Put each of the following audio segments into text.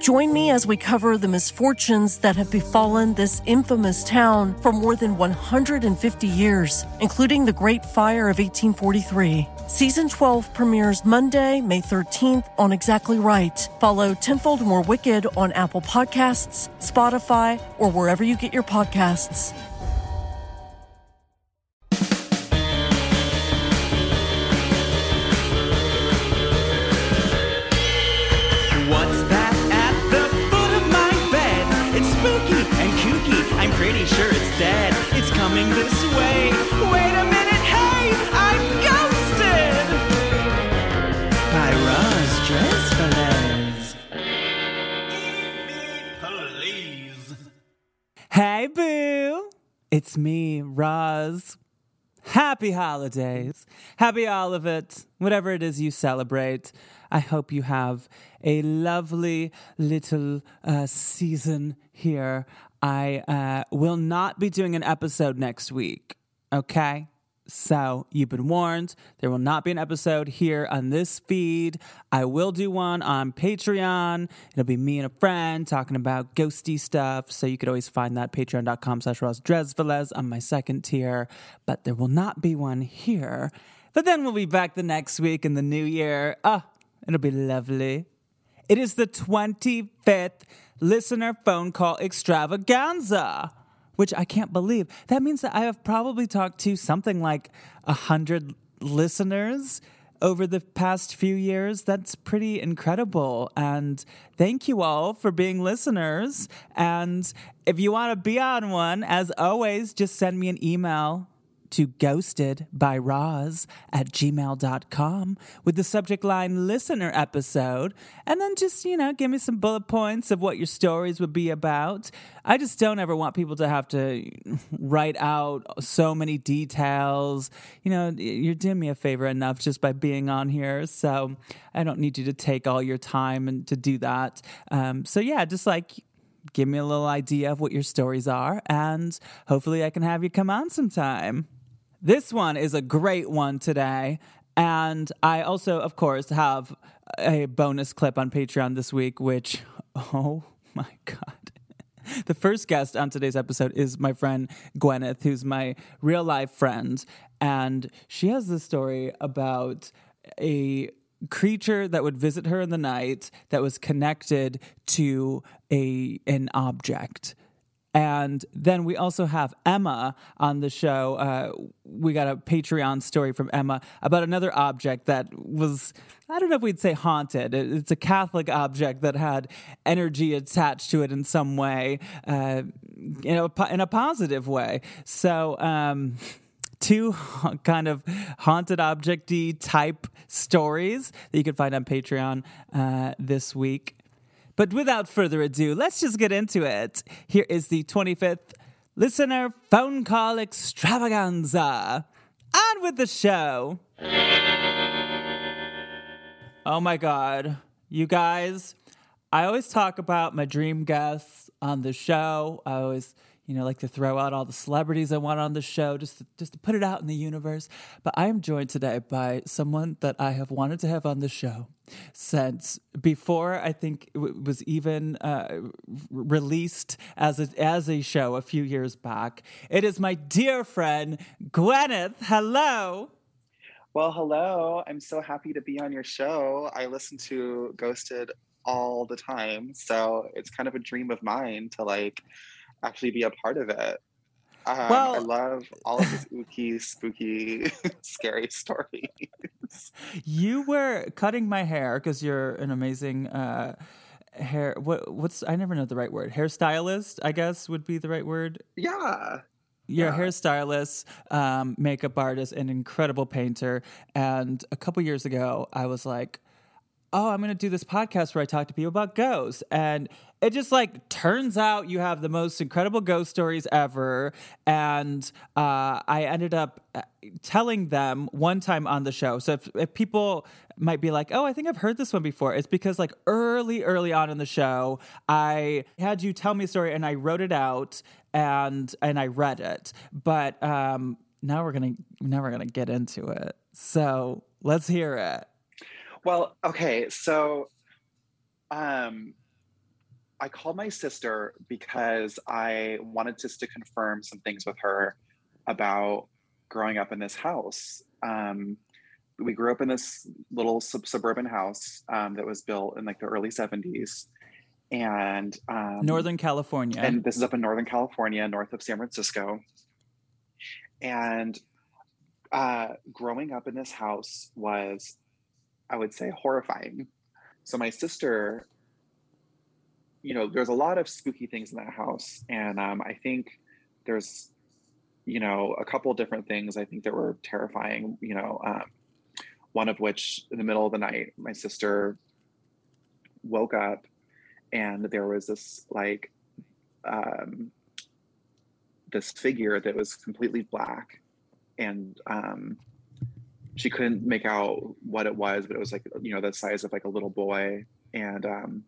Join me as we cover the misfortunes that have befallen this infamous town for more than 150 years, including the Great Fire of 1843. Season 12 premieres Monday, May 13th on Exactly Right. Follow Tenfold More Wicked on Apple Podcasts, Spotify, or wherever you get your podcasts. Pretty sure it's dead. It's coming this way. Wait a minute, hey, I'm ghosted! By Roz Dressfellas. Please. Hey, boo. It's me, Roz. Happy holidays. Happy all of it. Whatever it is you celebrate. I hope you have a lovely little uh, season here. I uh, will not be doing an episode next week. Okay? So you've been warned. There will not be an episode here on this feed. I will do one on Patreon. It'll be me and a friend talking about ghosty stuff. So you could always find that patreon.com slash Ross Dresvelez on my second tier. But there will not be one here. But then we'll be back the next week in the new year. Ah, it'll be lovely. It is the 25th listener phone call extravaganza which I can't believe. That means that I have probably talked to something like a hundred listeners over the past few years. That's pretty incredible. And thank you all for being listeners. And if you want to be on one, as always, just send me an email to ghosted by Roz at gmail.com with the subject line listener episode. And then just, you know, give me some bullet points of what your stories would be about. I just don't ever want people to have to write out so many details. You know, you're doing me a favor enough just by being on here. So I don't need you to take all your time and to do that. Um, so yeah, just like give me a little idea of what your stories are, and hopefully I can have you come on sometime. This one is a great one today. And I also, of course, have a bonus clip on Patreon this week, which, oh my God. The first guest on today's episode is my friend Gwyneth, who's my real life friend. And she has this story about a creature that would visit her in the night that was connected to a an object and then we also have Emma on the show. Uh, we got a Patreon story from Emma about another object that was, I don't know if we'd say haunted. It's a Catholic object that had energy attached to it in some way, uh, in, a, in a positive way. So, um, two kind of haunted objecty type stories that you can find on Patreon uh, this week. But without further ado, let's just get into it. Here is the 25th listener phone call extravaganza. On with the show. Oh my God. You guys, I always talk about my dream guests on the show. I always you know, like to throw out all the celebrities I want on the show just to, just to put it out in the universe. But I am joined today by someone that I have wanted to have on the show since before I think it was even uh, released as a, as a show a few years back. It is my dear friend Gwyneth. Hello. Well, hello. I'm so happy to be on your show. I listen to Ghosted all the time, so it's kind of a dream of mine to like actually be a part of it. Um, well, I love all of these ooky, spooky, scary stories. You were cutting my hair because you're an amazing uh, hair. What? What's? I never know the right word. Hairstylist, I guess, would be the right word. Yeah. You're yeah. a hairstylist, um, makeup artist, and incredible painter. And a couple years ago, I was like, oh, I'm going to do this podcast where I talk to people about ghosts. And it just like turns out you have the most incredible ghost stories ever. And uh, I ended up uh, telling them one time on the show. So if, if people might be like, oh, I think I've heard this one before, it's because like early, early on in the show, I had you tell me a story and I wrote it out and and I read it. But um, now we're gonna now we're gonna get into it. So let's hear it. Well, okay, so um I called my sister because I wanted just to confirm some things with her about growing up in this house. Um, we grew up in this little sub- suburban house um, that was built in like the early 70s and um, Northern California. And this is up in Northern California, north of San Francisco. And uh, growing up in this house was, I would say, horrifying. So my sister you know, there's a lot of spooky things in that house, and um, I think there's, you know, a couple different things I think that were terrifying. You know, um, one of which in the middle of the night, my sister woke up, and there was this like um, this figure that was completely black, and um, she couldn't make out what it was, but it was like you know the size of like a little boy, and um,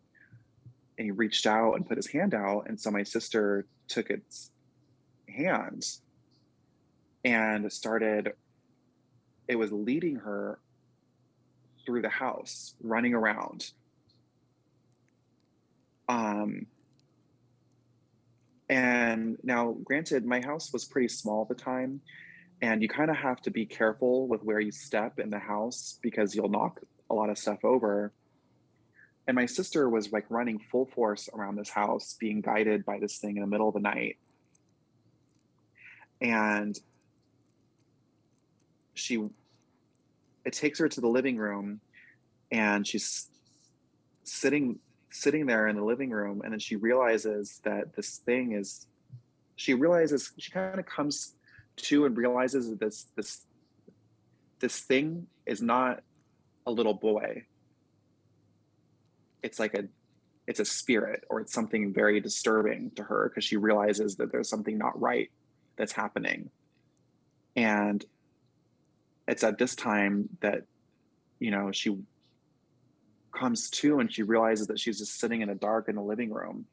and he reached out and put his hand out and so my sister took its hand and started it was leading her through the house running around. Um and now granted my house was pretty small at the time and you kind of have to be careful with where you step in the house because you'll knock a lot of stuff over and my sister was like running full force around this house being guided by this thing in the middle of the night. And she it takes her to the living room and she's sitting sitting there in the living room and then she realizes that this thing is she realizes she kind of comes to and realizes that this this this thing is not a little boy it's like a it's a spirit or it's something very disturbing to her because she realizes that there's something not right that's happening. And it's at this time that you know she comes to and she realizes that she's just sitting in the dark in the living room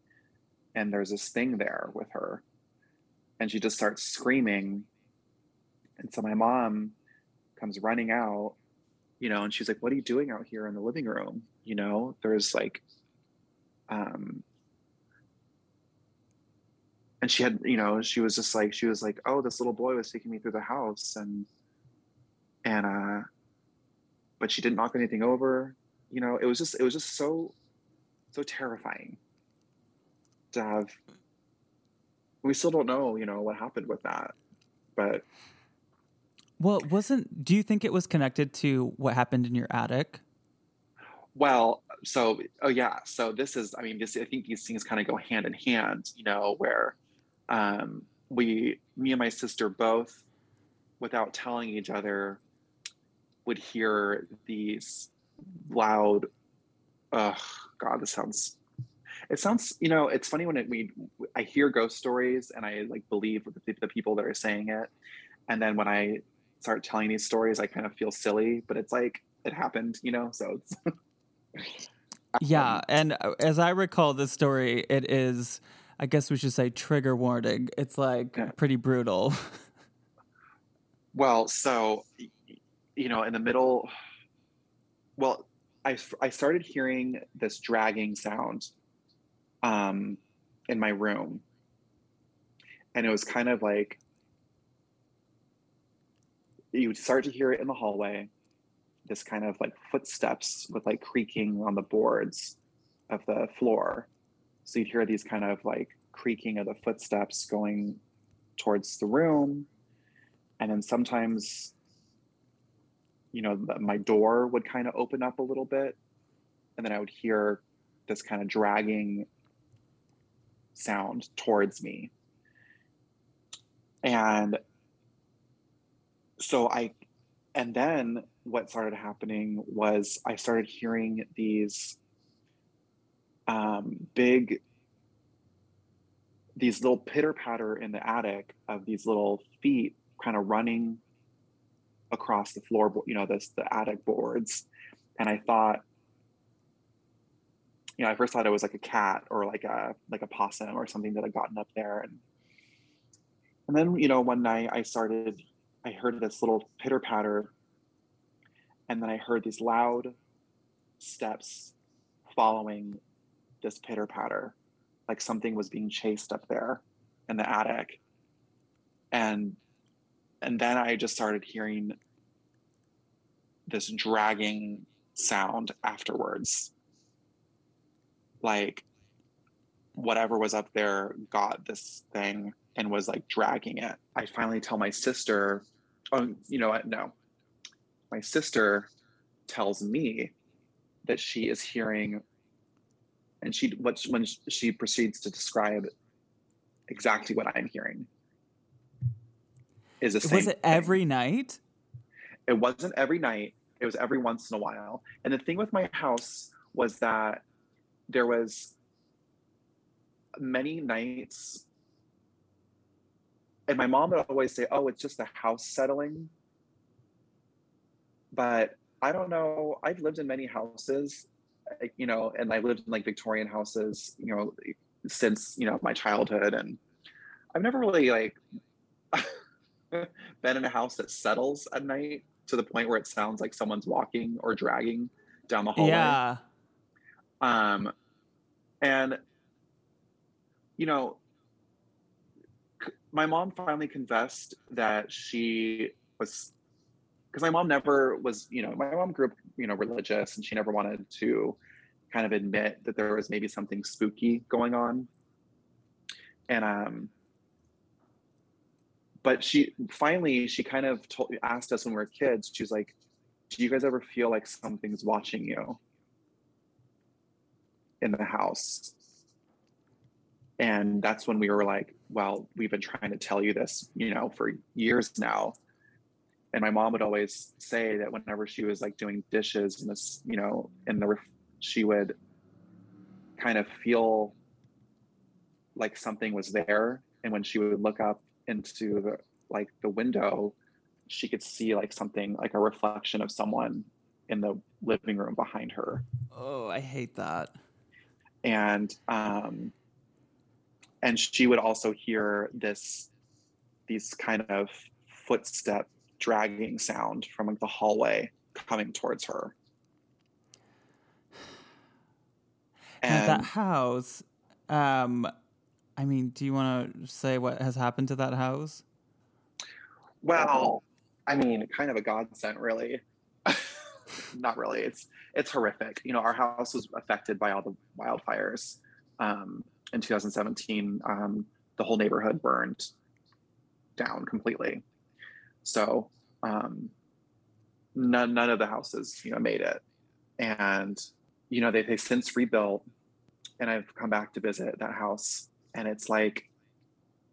and there's this thing there with her. And she just starts screaming. And so my mom comes running out you know and she's like what are you doing out here in the living room you know there's like um and she had you know she was just like she was like oh this little boy was taking me through the house and and uh but she didn't knock anything over you know? It was just it was just so so terrifying to have we still don't know you know what happened with that but well wasn't do you think it was connected to what happened in your attic well, so oh yeah, so this is I mean this I think these things kind of go hand in hand, you know, where um we me and my sister both without telling each other would hear these loud oh god this sounds it sounds you know it's funny when it, we i hear ghost stories and i like believe the, the people that are saying it. And then when i start telling these stories i kind of feel silly but it's like it happened you know so it's yeah, um, and uh, as I recall this story, it is, I guess we should say, trigger warning. It's like yeah. pretty brutal. well, so, you know, in the middle, well, I, I started hearing this dragging sound um, in my room. And it was kind of like, you would start to hear it in the hallway this kind of like footsteps with like creaking on the boards of the floor. So you'd hear these kind of like creaking of the footsteps going towards the room. And then sometimes, you know, my door would kind of open up a little bit. And then I would hear this kind of dragging sound towards me. And so I, and then what started happening was I started hearing these um, big these little pitter patter in the attic of these little feet kind of running across the floor, you know, this the attic boards. And I thought, you know, I first thought it was like a cat or like a like a possum or something that had gotten up there. And and then, you know, one night I started, I heard this little pitter patter, and then I heard these loud steps following this pitter patter, like something was being chased up there in the attic. And and then I just started hearing this dragging sound afterwards. Like whatever was up there got this thing and was like dragging it. I finally tell my sister, oh, you know what? No. My sister tells me that she is hearing and she what when she proceeds to describe exactly what I'm hearing is the same. Was it thing. every night? It wasn't every night. It was every once in a while. And the thing with my house was that there was many nights and my mom would always say, "Oh, it's just the house settling." But I don't know. I've lived in many houses, you know, and I lived in like Victorian houses, you know, since you know my childhood, and I've never really like been in a house that settles at night to the point where it sounds like someone's walking or dragging down the hallway. Yeah. Um, and you know, my mom finally confessed that she was because my mom never was, you know, my mom grew up, you know, religious and she never wanted to kind of admit that there was maybe something spooky going on. And um but she finally she kind of told asked us when we were kids, she was like, Do you guys ever feel like something's watching you in the house? And that's when we were like, well, we've been trying to tell you this, you know, for years now. And my mom would always say that whenever she was like doing dishes and this, you know, in the, ref- she would kind of feel like something was there. And when she would look up into the, like the window, she could see like something, like a reflection of someone in the living room behind her. Oh, I hate that. And, um, and she would also hear this these kind of footstep dragging sound from like the hallway coming towards her. And that house um i mean do you want to say what has happened to that house? Well i mean kind of a godsend really. Not really. It's it's horrific. You know our house was affected by all the wildfires um in 2017, um, the whole neighborhood burned down completely. So um, none none of the houses, you know, made it. And you know, they they since rebuilt, and I've come back to visit that house, and it's like,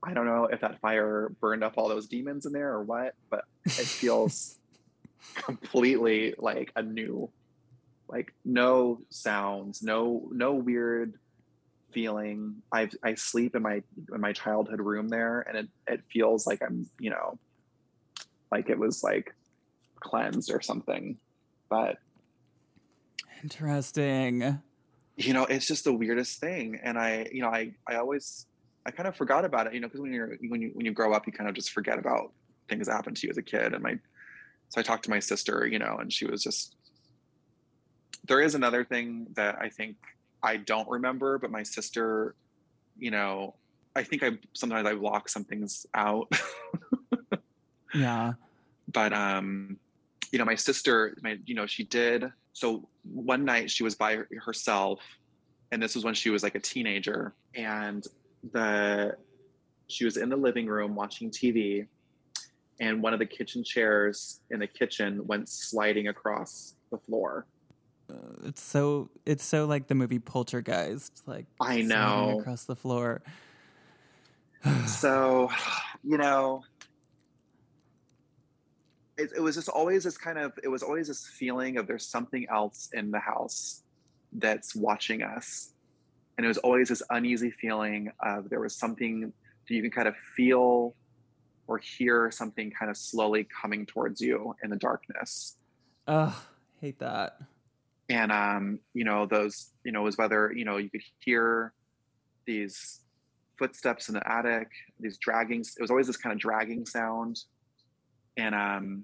I don't know if that fire burned up all those demons in there or what, but it feels completely like a new, like no sounds, no no weird feeling. I I sleep in my in my childhood room there, and it it feels like I'm you know, like it was like cleansed or something. But interesting. You know, it's just the weirdest thing, and I you know I I always I kind of forgot about it. You know, because when you're when you when you grow up, you kind of just forget about things that happened to you as a kid. And my so I talked to my sister, you know, and she was just there is another thing that I think I don't remember, but my sister, you know, I think I sometimes I block some things out. yeah. But um, you know, my sister, my you know, she did. So one night she was by herself, and this was when she was like a teenager, and the she was in the living room watching TV, and one of the kitchen chairs in the kitchen went sliding across the floor uh, it's so it's so like the movie Poltergeist, like I know across the floor. so, you know, it, it was just always this kind of it was always this feeling of there's something else in the house that's watching us, and it was always this uneasy feeling of there was something that you can kind of feel or hear something kind of slowly coming towards you in the darkness. Ugh, hate that. And um, you know, those, you know, was whether, you know, you could hear these footsteps in the attic, these draggings. It was always this kind of dragging sound. And um,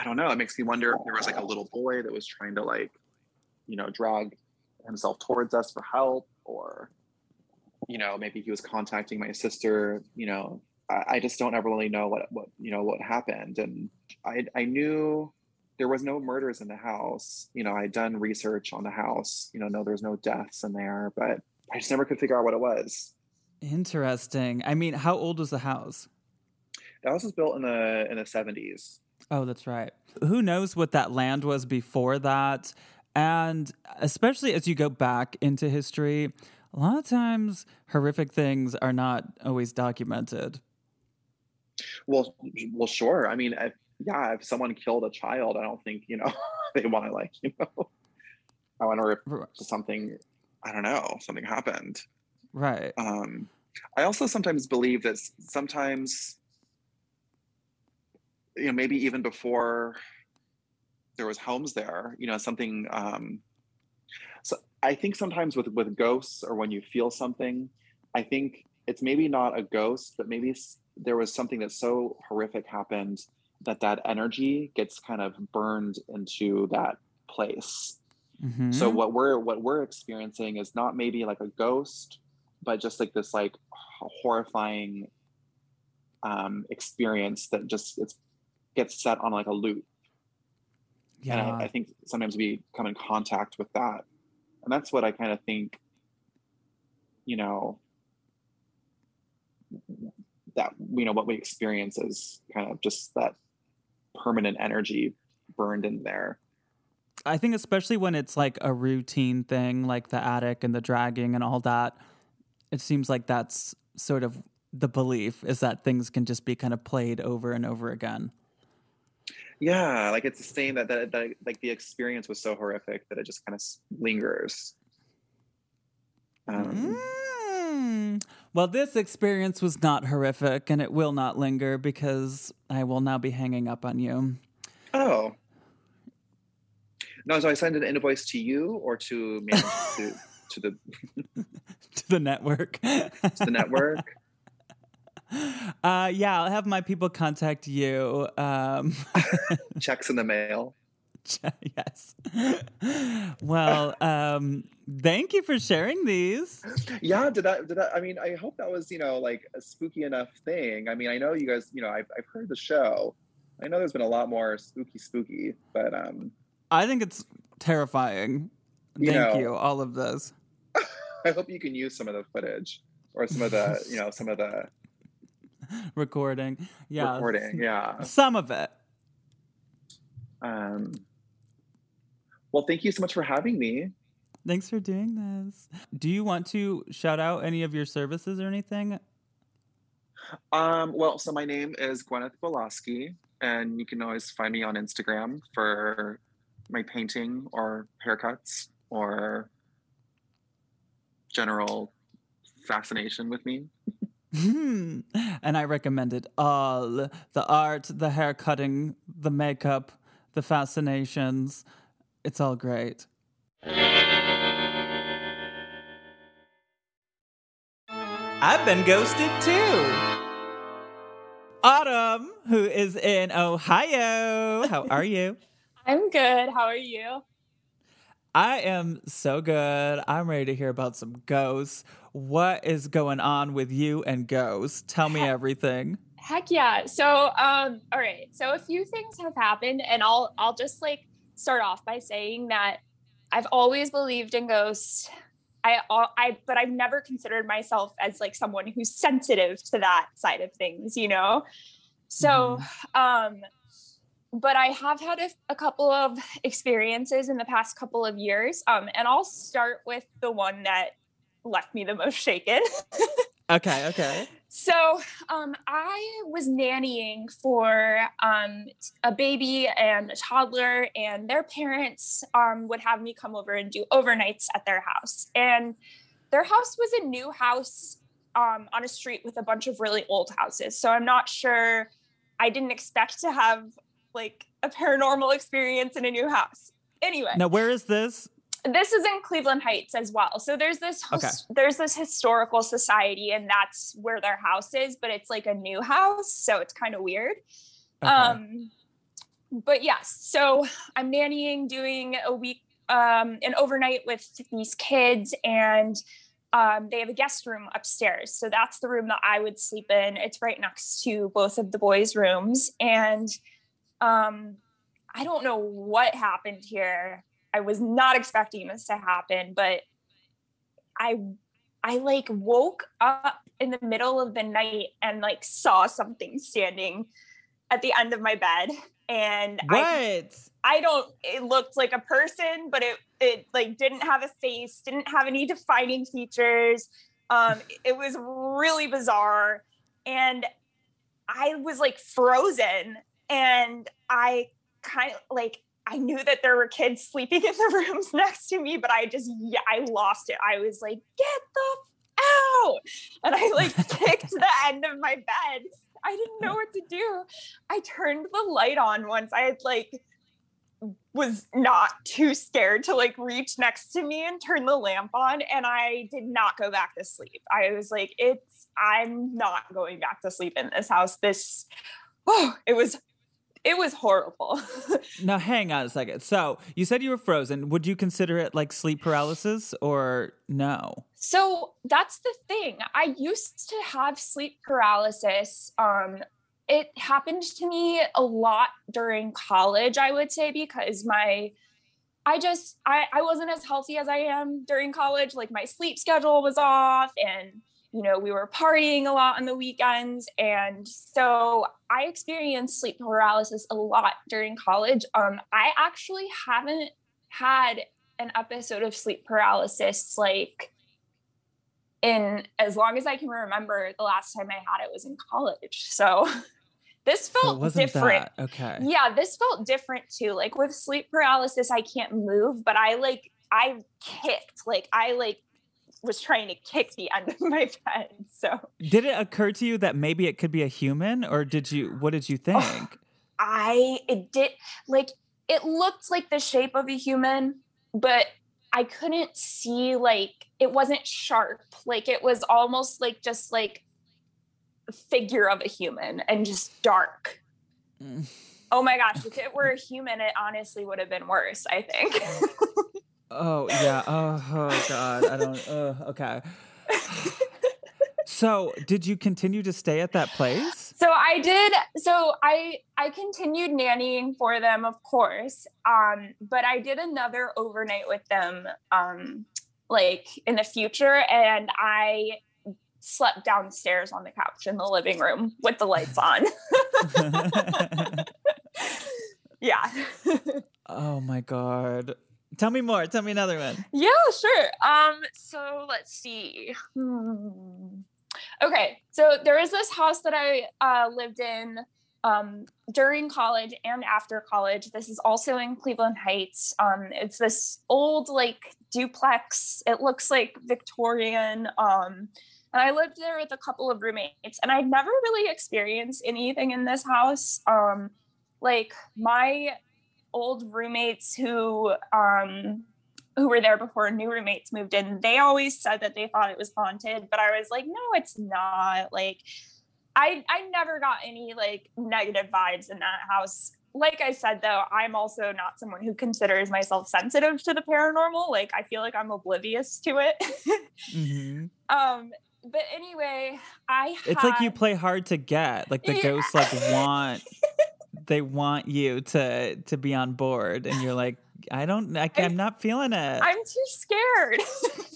I don't know, it makes me wonder if there was like a little boy that was trying to like, you know, drag himself towards us for help or you know maybe he was contacting my sister you know I, I, just don't ever really know what what you know what happened. And i i knew there was no murders in the house. You know i'd done research on the house you know no there's no deaths in there but i just never could figure out what it was. Interesting. I mean how old was the house the house was built in the in the 70s oh that's right who knows what that land was before that and especially as you go back into history, a lot of times horrific things are not always documented. Well, well, sure. I mean, if, yeah, if someone killed a child, I don't think you know they want to like you know. I wonder if something, I don't know, something happened. Right. Um, I also sometimes believe that sometimes, you know, maybe even before there was homes there you know something um so i think sometimes with with ghosts or when you feel something i think it's maybe not a ghost but maybe there was something that so horrific happened that that energy gets kind of burned into that place mm-hmm. so what we're what we're experiencing is not maybe like a ghost but just like this like horrifying um experience that just it's gets set on like a loop yeah. And I, I think sometimes we come in contact with that. And that's what I kind of think, you know, that, you know, what we experience is kind of just that permanent energy burned in there. I think especially when it's like a routine thing, like the attic and the dragging and all that, it seems like that's sort of the belief is that things can just be kind of played over and over again yeah like it's the same that, that that like the experience was so horrific that it just kind of lingers. Um, mm. well this experience was not horrific and it will not linger because i will now be hanging up on you. Oh. No so i send an invoice to you or to manage to to the to the network. To the network Uh, yeah, I'll have my people contact you. Um, Checks in the mail. yes. well, um, thank you for sharing these. Yeah, did that? Did that? I mean, I hope that was you know like a spooky enough thing. I mean, I know you guys. You know, I've I've heard the show. I know there's been a lot more spooky, spooky, but um, I think it's terrifying. You thank know, you. All of those. I hope you can use some of the footage or some of the you know some of the recording. Yeah. Recording, yeah. Some of it. Um well, thank you so much for having me. Thanks for doing this. Do you want to shout out any of your services or anything? Um, well, so my name is Gwyneth Woloski, and you can always find me on Instagram for my painting or haircuts or general fascination with me. Hmm. And I recommended all the art, the hair cutting, the makeup, the fascinations. It's all great. I've been ghosted too. Autumn, who is in Ohio. How are you? I'm good. How are you? I am so good. I'm ready to hear about some ghosts. What is going on with you and ghosts? Tell me everything. Heck yeah. So, um, all right. So a few things have happened, and I'll I'll just like start off by saying that I've always believed in ghosts. I all I but I've never considered myself as like someone who's sensitive to that side of things, you know. So, mm-hmm. um but I have had a, a, couple of experiences in the past couple of years. Um, and I'll start with the one that left me the most shaken. okay, okay. So um, I was nannying for um, a baby and a toddler, and their parents um, would have me come over and do overnights at their house. And their house was a new house um, on a street with a bunch of really old houses. So I'm not sure. I didn't expect to have like a paranormal experience in a new house. Anyway. Now, where is this? This is in Cleveland Heights as well. So there's this Okay. there's this historical society, and that's where their house is. But it's like a new house, so it's kind of weird. Okay. Um, but yes, so I'm nannying, doing a week, um, an overnight with these kids, and um, they have a guest room upstairs. So that's the room that I would sleep in. It's right next to both of the boys' rooms, and um, I don't know what happened here. I was not expecting this to happen, but I I like woke up in the middle of the night and like saw something standing at the end of my bed and I what? I don't it looked like a person but it it like didn't have a face didn't have any defining features um it was really bizarre and I was like frozen and I kind of like I knew that there were kids sleeping in the rooms next to me but I just yeah I lost it. I was like get the f- out! And I like kicked the end of my bed. I didn't know what to do. I turned the light on once. I had like was not too scared to like reach next to me and turn the lamp on and I did not go back to sleep. I was like it's I'm not going back to sleep in this house. This oh, it was it was horrible. Now, hang on a second. So, you said you were frozen. Would you consider it like sleep paralysis or no? So that's the thing. I used to have sleep paralysis. Um, it happened to me a lot during college, I would say, because my I just I, I wasn't as healthy as I am during college. Like my sleep schedule was off and you know, we were partying a lot on the weekends. And so I experienced sleep paralysis a lot during college. Um, I actually haven't had an episode of sleep paralysis like in as long as I can remember. The last time I had it was in college. So this felt wasn't different. that. Okay. Yeah, this felt different too. Like with sleep paralysis, I can't move, but I like I kicked. Like I like was trying to kick the end of my bed. So Did it occur to you that maybe it could be a human or did you what did you think? I it did like it looked like the shape of a human, but I couldn't see like it wasn't sharp. Like it was almost like just like a figure of a human and just dark. Mm. Oh my gosh, if it were a human, it honestly would have been worse, I think. Oh, yeah. Oh, oh god. I don't uh, okay. So, did you continue to stay at that place? so I did so I I continued nannying for them, of course. Um, but I did another overnight with them um like in the future and I slept downstairs on the couch in the living room with the lights on. yeah. oh my god. Tell me more. Tell me another one. Yeah, sure. Um, so let's see. Hmm. Okay, so there is this house that I uh, lived in um, during college and after college. This is also in Cleveland Heights. Um, it's this old like duplex. It looks like Victorian. Um, and I lived there with a couple of roommates, and I'd never really experienced anything in this house. Um, like my old roommates who um who were there before new roommates moved in they always said that they thought it was haunted but i was like no it's not like i i never got any like negative vibes in that house like i said though i'm also not someone who considers myself sensitive to the paranormal like i feel like i'm oblivious to it hmm um but anyway i It's like you play hard to get. Like the Yeah. ghosts like want they want you to to be on board and you're like I don't I, I'm not feeling it. I'm too scared.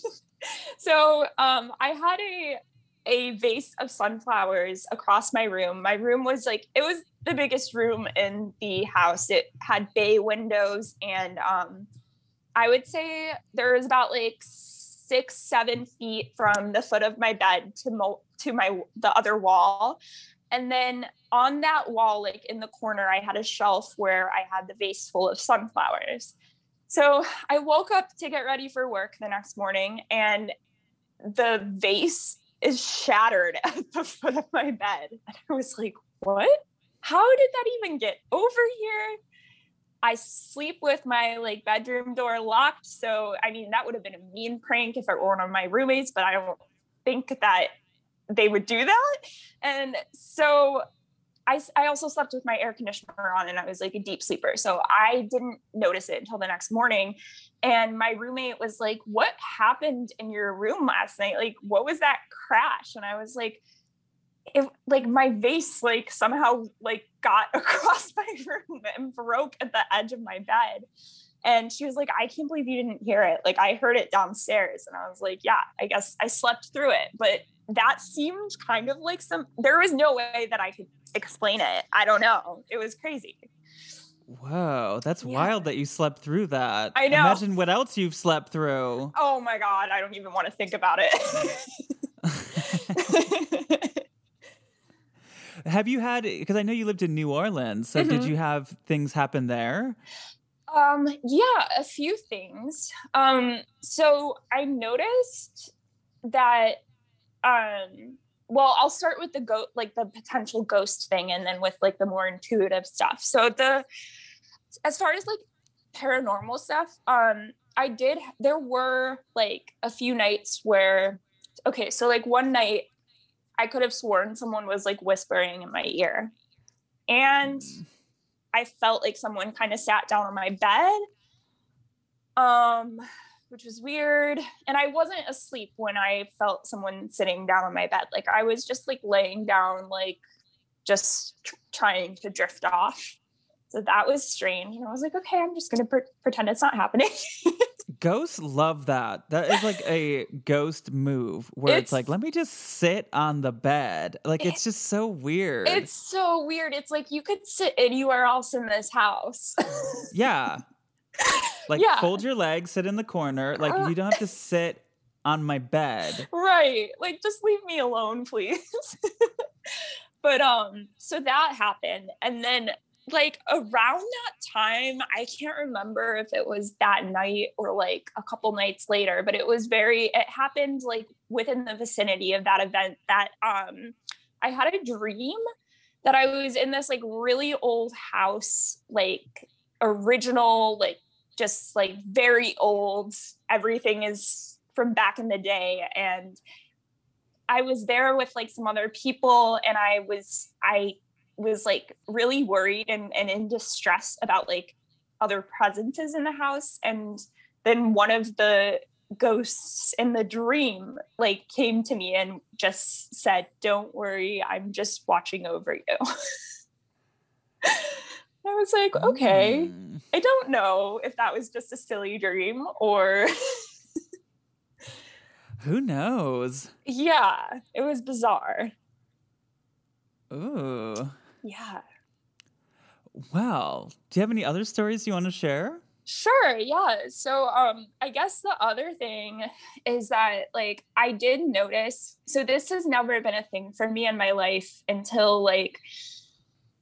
so um, I had a a vase of sunflowers across my room. My room was like it was the biggest room in the house. It had bay windows, and um, I would say there was about like six, seven feet from the foot of my bed to mo- to my the other wall. And then on that wall, like in the corner, I had a shelf where I had the vase full of sunflowers. So I woke up to get ready for work the next morning and the vase is shattered at the foot of my bed. And I was like, what? How did that even get over here? I sleep with my like bedroom door locked. So I mean that would have been a mean prank if it were one of my roommates, but I don't think that they would do that. And so I, I also slept with my air conditioner on and I was like a deep sleeper. So I didn't notice it until the next morning. And my roommate was like, What happened in your room last night? Like, what was that crash? And I was like, it like my vase like somehow like got across my room and broke at the edge of my bed. And she was like, I can't believe you didn't hear it. Like I heard it downstairs. And I was like, Yeah, I guess I slept through it. But that seemed kind of like some there was no way that I could explain it. I don't know. It was crazy. Whoa, that's yeah. wild that you slept through that. I know. Imagine what else you've slept through. Oh my god, I don't even want to think about it. have you had because I know you lived in New Orleans, so mm-hmm. did you have things happen there? Um yeah, a few things. Um so I noticed that um well i'll start with the goat like the potential ghost thing and then with like the more intuitive stuff so the as far as like paranormal stuff um i did there were like a few nights where okay so like one night i could have sworn someone was like whispering in my ear and mm. i felt like someone kind of sat down on my bed um which was weird. And I wasn't asleep when I felt someone sitting down on my bed. Like I was just like laying down, like just tr- trying to drift off. So that was strange. And I was like, okay, I'm just going to pre- pretend it's not happening. Ghosts love that. That is like a ghost move where it's, it's, like, let me just sit on the bed. Like it's just so weird. It's so weird. It's like you could sit anywhere else in this house. yeah. Like yeah. fold your legs, sit in the corner. Like you don't have to sit on my bed. Right. Like just leave me alone, please. but um so that happened and then like around that time, I can't remember if it was that night or like a couple nights later, but it was very it happened like within the vicinity of that event that um I had a dream that I was in this like really old house, like original like just like very old. Everything is from back in the day. And I was there with like some other people and I was, I was like really worried and, and in distress about like other presences in the house. And then one of the ghosts in the dream like came to me and just said, Don't worry, I'm just watching over you. I was like, okay, mm. I don't know if that was just a silly dream or. Who knows? Yeah, it was bizarre. Ooh. Yeah. Well, do you have any other stories you want to share? Sure, yeah. So um I guess the other thing is that like I did notice so this has never been a thing for me in my life until like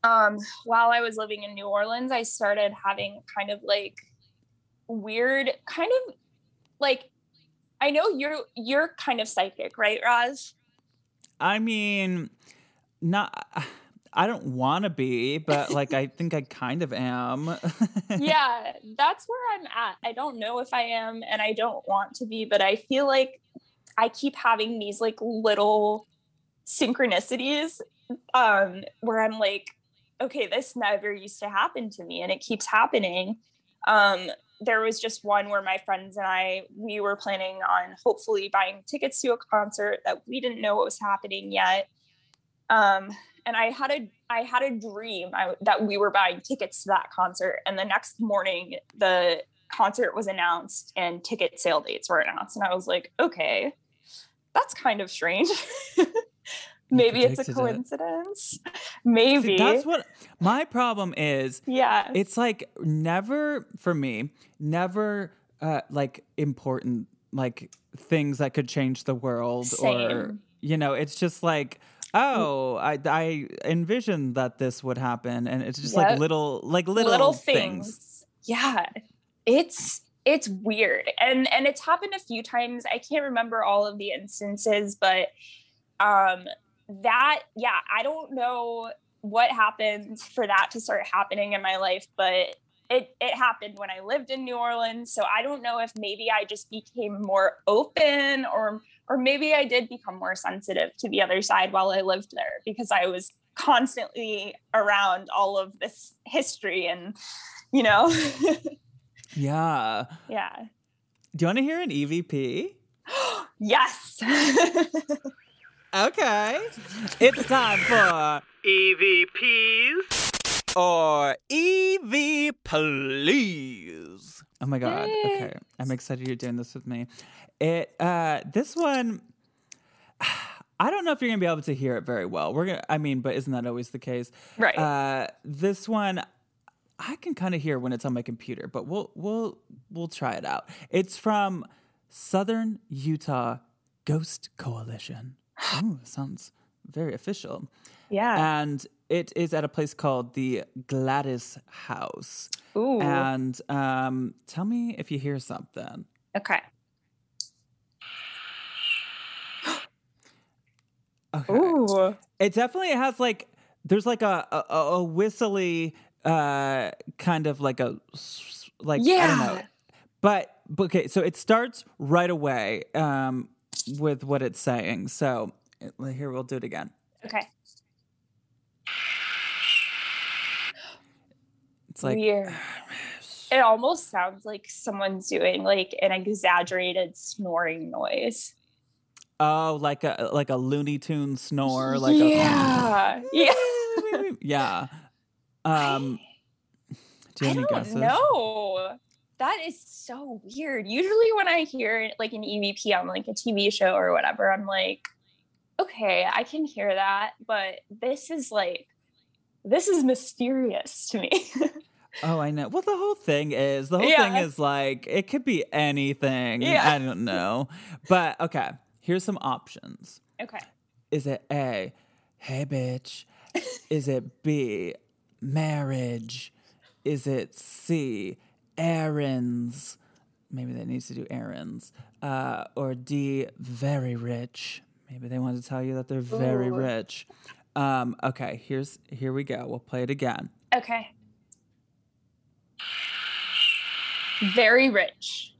um, while I was living in New Orleans, I started having kind of like weird, kind of like I know you're you're kind of psychic, right, Roz? I mean, not. I don't want to be, but like I think I kind of am. yeah, that's where I'm at. I don't know if I am, and I don't want to be, but I feel like I keep having these like little synchronicities um where I'm like okay, this never used to happen to me and it keeps happening. Um, there was just one where my friends and I, we were planning on hopefully buying tickets to a concert that we didn't know what was happening yet. Um, and I had a, I had a dream I, that we were buying tickets to that concert. And the next morning, the concert was announced and ticket sale dates were announced. And I was like, okay, that's kind of strange. maybe it's a coincidence it. maybe See, that's what my problem is yeah it's like never for me never uh like important like things that could change the world Same. or you know it's just like oh i i envisioned that this would happen and it's just yep. like little like little, little things. things yeah it's it's weird and and it's happened a few times i can't remember all of the instances but um that yeah i don't know what happened for that to start happening in my life but it it happened when i lived in new orleans so i don't know if maybe i just became more open or or maybe i did become more sensitive to the other side while i lived there because i was constantly around all of this history and you know Yeah. yeah Do you want to hear an EVP? yes Okay. It's time for EVPs or EV Please. Oh my god. Yay. Okay. I'm excited you're doing this with me. It uh this one I don't know if you're gonna be able to hear it very well. We're gonna I mean, but isn't that always the case? right Uh this one I can kind of hear when it's on my computer, but we'll we'll we'll try it out. It's from Southern Utah Ghost Coalition. Ooh, sounds very official. yeah And it is at a place called the Gladys House. ooh And um, tell me if you hear something. okay Okay. ooh It definitely has like there's like a a, a whistly uh kind of like a like I don't know. Yeah. But, but okay, so it starts right away um with what it's saying. So here we'll do it again. okay It's like weird it almost sounds like someone's doing like an exaggerated snoring noise oh, like a like a Looney Tune snore, like a yeah yeah yeah. Um, do you I have any don't guesses? know. That is so weird. Usually, when I hear like an EVP on like a TV show or whatever, I'm like, okay, I can hear that, but this is like, this is mysterious to me. Oh, I know. Well, the whole thing is the whole Yeah. thing is like it could be anything. Yeah. I don't know, but okay. Here's some options. okay. Is it A, hey bitch? Is it B, marriage? Is it C, errands? Maybe they need to do errands. Uh, or D, very rich. Maybe they want to tell you that they're very Ooh. rich. Um, okay, here's here we go. We'll play it again. Okay. Very rich.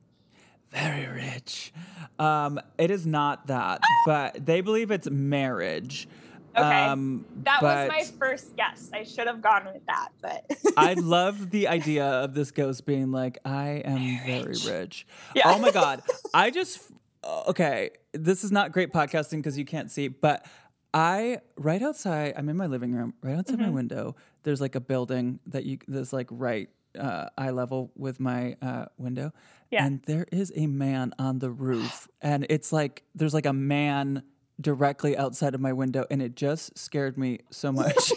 Very rich. Um, it is not that, but they believe it's marriage. Okay. Um, That was my first guess. I should have gone with that, but I love the idea of this ghost being like, I am very rich." rich. Yeah. Oh my God. I just, uh, okay, this is not great podcasting because you can't see, but I, right outside, I'm in my living room, right outside Mm-hmm. my window, there's like a building that you, that's like right uh, eye level with my uh, window. Yeah. And there is a man on the roof. And it's like, there's like a man directly outside of my window. And it just scared me so much.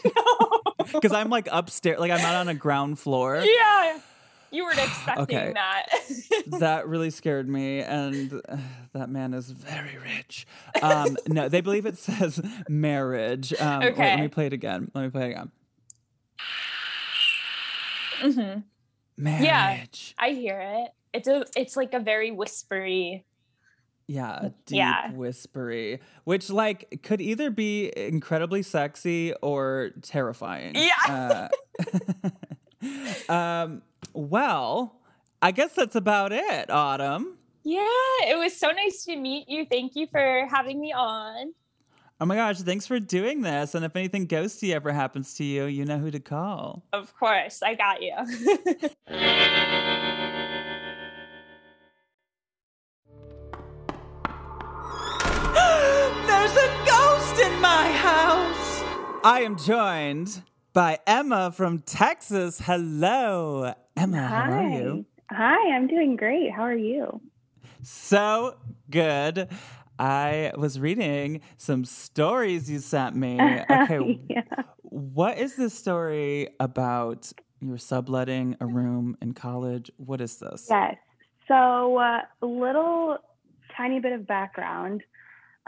Because I'm like upstairs, like I'm not on a ground floor. yeah. You weren't expecting Okay. that. That really scared me, and uh, that man is very rich. Um, no, they believe it says marriage. Um, wait, let me play it again. Let me play it again. Mm-hmm. Marriage. Yeah, I hear it. It's a it's like a very whispery. Yeah, deep, Yeah. whispery, which like could either be incredibly sexy or terrifying. Yeah. Uh, um. Well, I guess that's about it. Autumn. Yeah, it was so nice to meet you. Thank you for having me on. Oh my gosh, thanks for doing this. And if anything ghosty ever happens to you, you know who to call. Of course, I got you. I am joined by Emma from Texas. Hello. Emma, how are you? Hi, I'm doing great. How are you? So good. I was reading some stories you sent me. Okay, yeah. what is this story about? You were subletting a room in college. What is this? Yes. So, uh, a little tiny bit of background.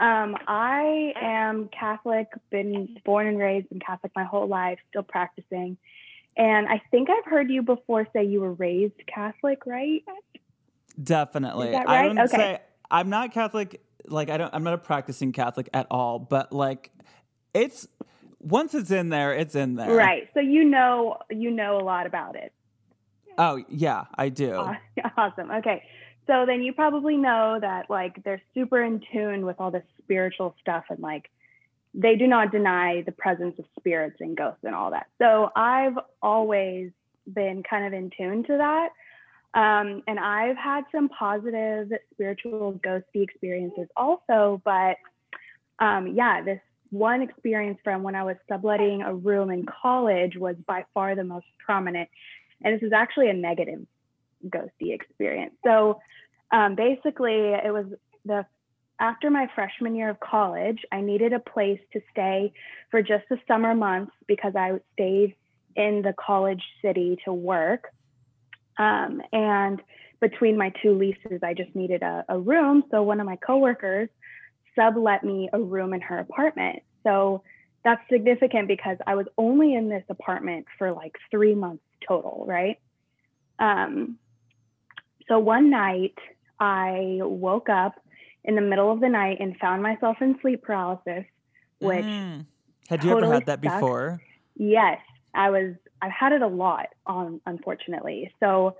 Um, I am Catholic, been born and raised in Catholic my whole life, still practicing. And I think I've heard you before say you were raised Catholic, right? Definitely. Is that I right? wouldn't Okay. say I'm not Catholic. Like I don't. I'm not a practicing Catholic at all. But like, it's once it's in there, it's in there. Right. So you know you know a lot about it. Oh yeah, I do. Awesome. Okay. So then you probably know that like they're super in tune with all this spiritual stuff and like they do not deny the presence of spirits and ghosts and all that. So I've always been kind of in tune to that. Um, and I've had some positive spiritual ghosty experiences also, but um, yeah, this one experience from when I was subletting a room in college was by far the most prominent. And this is actually a negative ghosty experience. So um, basically, it was the after my freshman year of college, I needed a place to stay for just the summer months because I stayed in the college city to work. Um, and between my two leases, I just needed a, a room. So one of my coworkers sublet me a room in her apartment. So that's significant because I was only in this apartment for like three months total, right? Um, so one night I woke up in the middle of the night and found myself in sleep paralysis, which Mm. Had you ever totally had that before? Yes, I was. I've had it a lot, um, unfortunately. So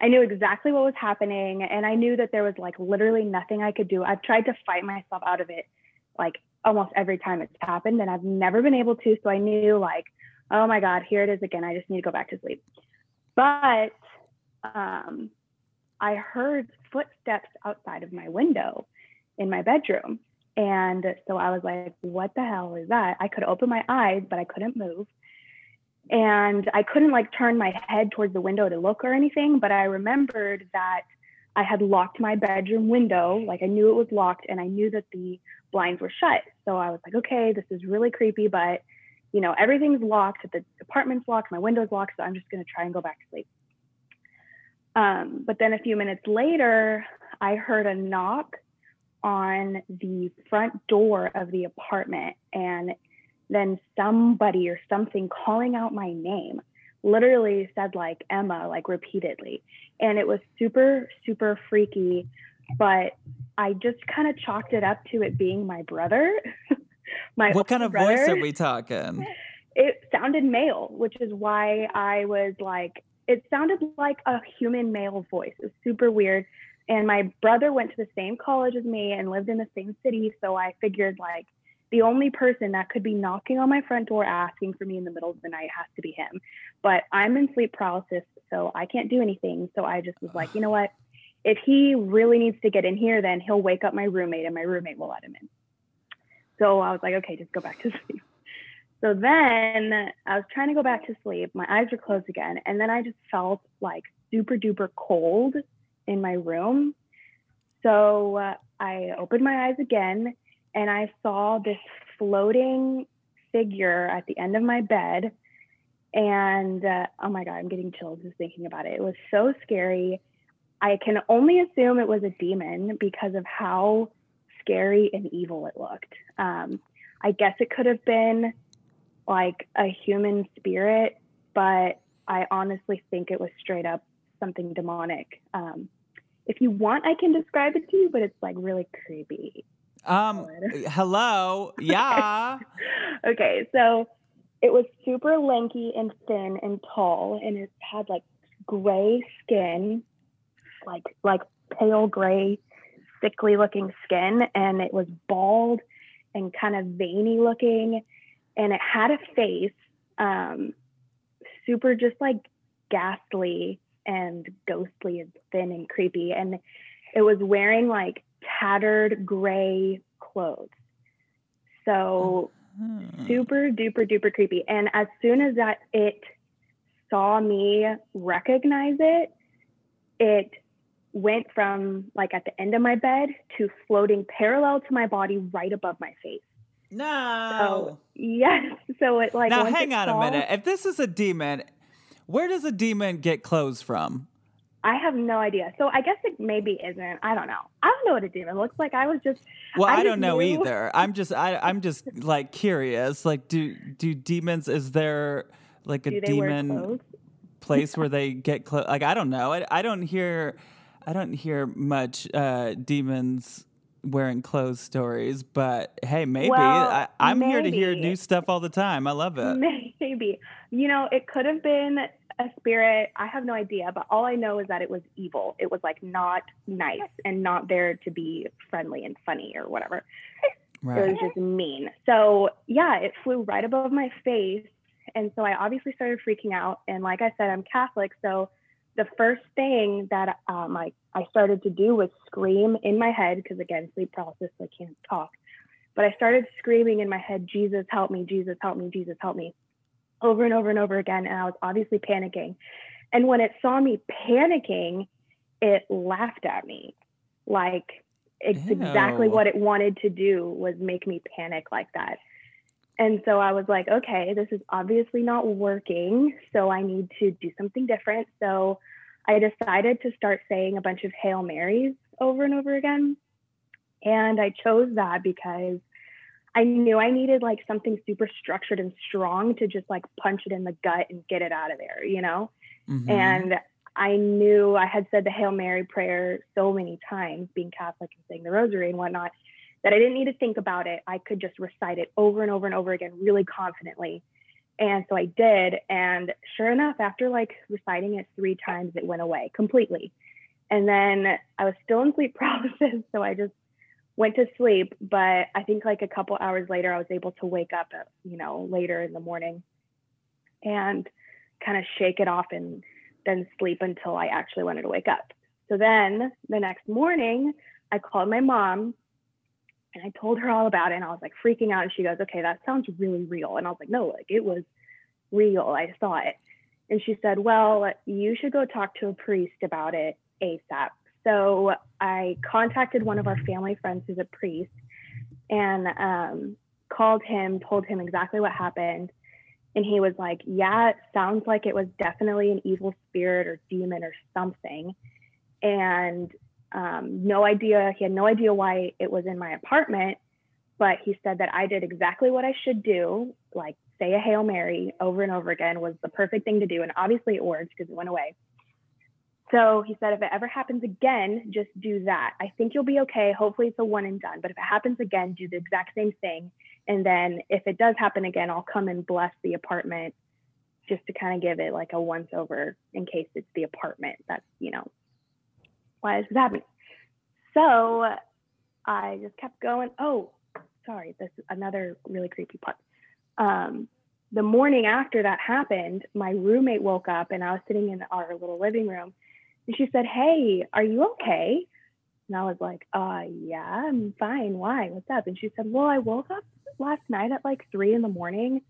I knew exactly what was happening, and I knew that there was like literally nothing I could do. I've tried to fight myself out of it, like almost every time it's happened, and I've never been able to. So I knew like, oh my god, here it is again. I just need to go back to sleep. But um, I heard footsteps outside of my window in my bedroom. And so I was like, what the hell is that? I could open my eyes, but I couldn't move. And I couldn't like turn my head towards the window to look or anything. But I remembered that I had locked my bedroom window. Like I knew it was locked and I knew that the blinds were shut. So I was like, okay, this is really creepy, but you know, everything's locked. The apartment's locked. My window's locked. So I'm just to try and go back to sleep. Um, but then a few minutes later, I heard a knock on the front door of the apartment and then somebody or something calling out my name literally said like Emma like repeatedly. And it was super super freaky but I just kind of chalked it up to it being my brother. My What kind of voice are we talking? it sounded male, which is why I was like, it sounded like a human male voice. It was super weird. And my brother went to the same college as me and lived in the same city. So I figured like the only person that could be knocking on my front door asking for me in the middle of the night has to be him. But I'm in sleep paralysis, so I can't do anything. So I just was like, you know what? If he really needs to get in here, then he'll wake up my roommate and my roommate will let him in. So I was like, okay, just go back to sleep. So then I was trying to go back to sleep. My eyes were closed again. And then I just felt like super duper cold in my room. So uh, I opened my eyes again and I saw this floating figure at the end of my bed. And uh, oh my God, I'm getting chills just thinking about it. It was so scary. I can only assume it was a demon because of how scary and evil it looked. Um, I guess it could have been like a human spirit, but I honestly think it was straight up something demonic. Um, if you want, I can describe it to you, but it's like really creepy. Um, hello. Yeah. okay, so it was super lanky and thin and tall, and it had like gray skin, like like pale gray, sickly looking skin, and it was bald and kind of veiny looking, and it had a face, um, super just like ghastly and ghostly and thin and creepy, and it was wearing like tattered gray clothes. So Hmm. super duper duper creepy. And as soon as that it saw me recognize it, it went from like at the end of my bed to floating parallel to my body right above my face. No. So yes, so it like now hang on a minute. If this is a demon, where does a demon get clothes from? I have no idea. So I guess it maybe isn't. I don't know. I don't know what a demon looks like. I was just Well, I I, don't know knew- either. I'm just I I'm just like curious. Like do do demons is there like a do they wear demon place where they get clothes? Like I don't know. I, I don't hear I don't hear much uh, demons wearing clothes stories, but hey, maybe Well, I, I'm here to hear new stuff all the time. I love it. Maybe. You know, it could have been a spirit. I have no idea, but all I know is that it was evil. It was like not nice and not there to be friendly and funny or whatever. It was just mean. So, yeah, it flew right above my face. And so I obviously started freaking out. And like I said, I'm Catholic. So the first thing that um, I, I started to do was scream in my head, because again, sleep paralysis, so I can't talk. But I started screaming in my head, Jesus, help me, Jesus, help me, Jesus, help me, over and over and over again. And I was obviously panicking. And when it saw me panicking, it laughed at me. Like it's exactly what it wanted to do was make me panic like that. And so I was like, okay, this is obviously not working. So I need to do something different. So I decided to start saying a bunch of Hail Marys over and over again. And I chose that because I knew I needed like something super structured and strong to just like punch it in the gut and get it out of there, you know? Mhm. And I knew I had said the Hail Mary prayer so many times, being Catholic and saying the rosary and whatnot, that I didn't need to think about it. I could just recite it over and over and over again, really confidently. And so I did. And sure enough, after like reciting it three times, it went away completely. And then I was still in sleep paralysis. So I just went to sleep. But I think like a couple hours later, I was able to wake up, at, you know, later in the morning and kind of shake it off and then sleep until I actually wanted to wake up. So then the next morning, I called my mom and I told her all about it. And I was like freaking out. And she goes, Okay, that sounds really real. And I was like, No, like it was real. I saw it. And she said, Well, you should go talk to a priest about it ASAP. So I contacted one of our family friends who's a priest and um, called him, told him exactly what happened. And he was like, Yeah, it sounds like it was definitely an evil spirit or demon or something. And um, no idea, he had no idea why it was in my apartment, but he said that I did exactly what I should do, like say a Hail Mary over and over again was the perfect thing to do. And obviously it worked because it went away. So he said, if it ever happens again, just do that. I think you'll be okay. Hopefully it's a one and done. But if it happens again, do the exact same thing. And then if it does happen again, I'll come and bless the apartment just to kind of give it like a once over in case it's the apartment that's, you know, why is this happening? So I just kept going. Oh, sorry, this is another really creepy part. Um, the morning after that happened, my roommate woke up and I was sitting in our little living room and she said, Hey, are you okay? And I was like, uh, yeah, I'm fine. Why? What's up? And she said, Well, I woke up last night at like three in the morning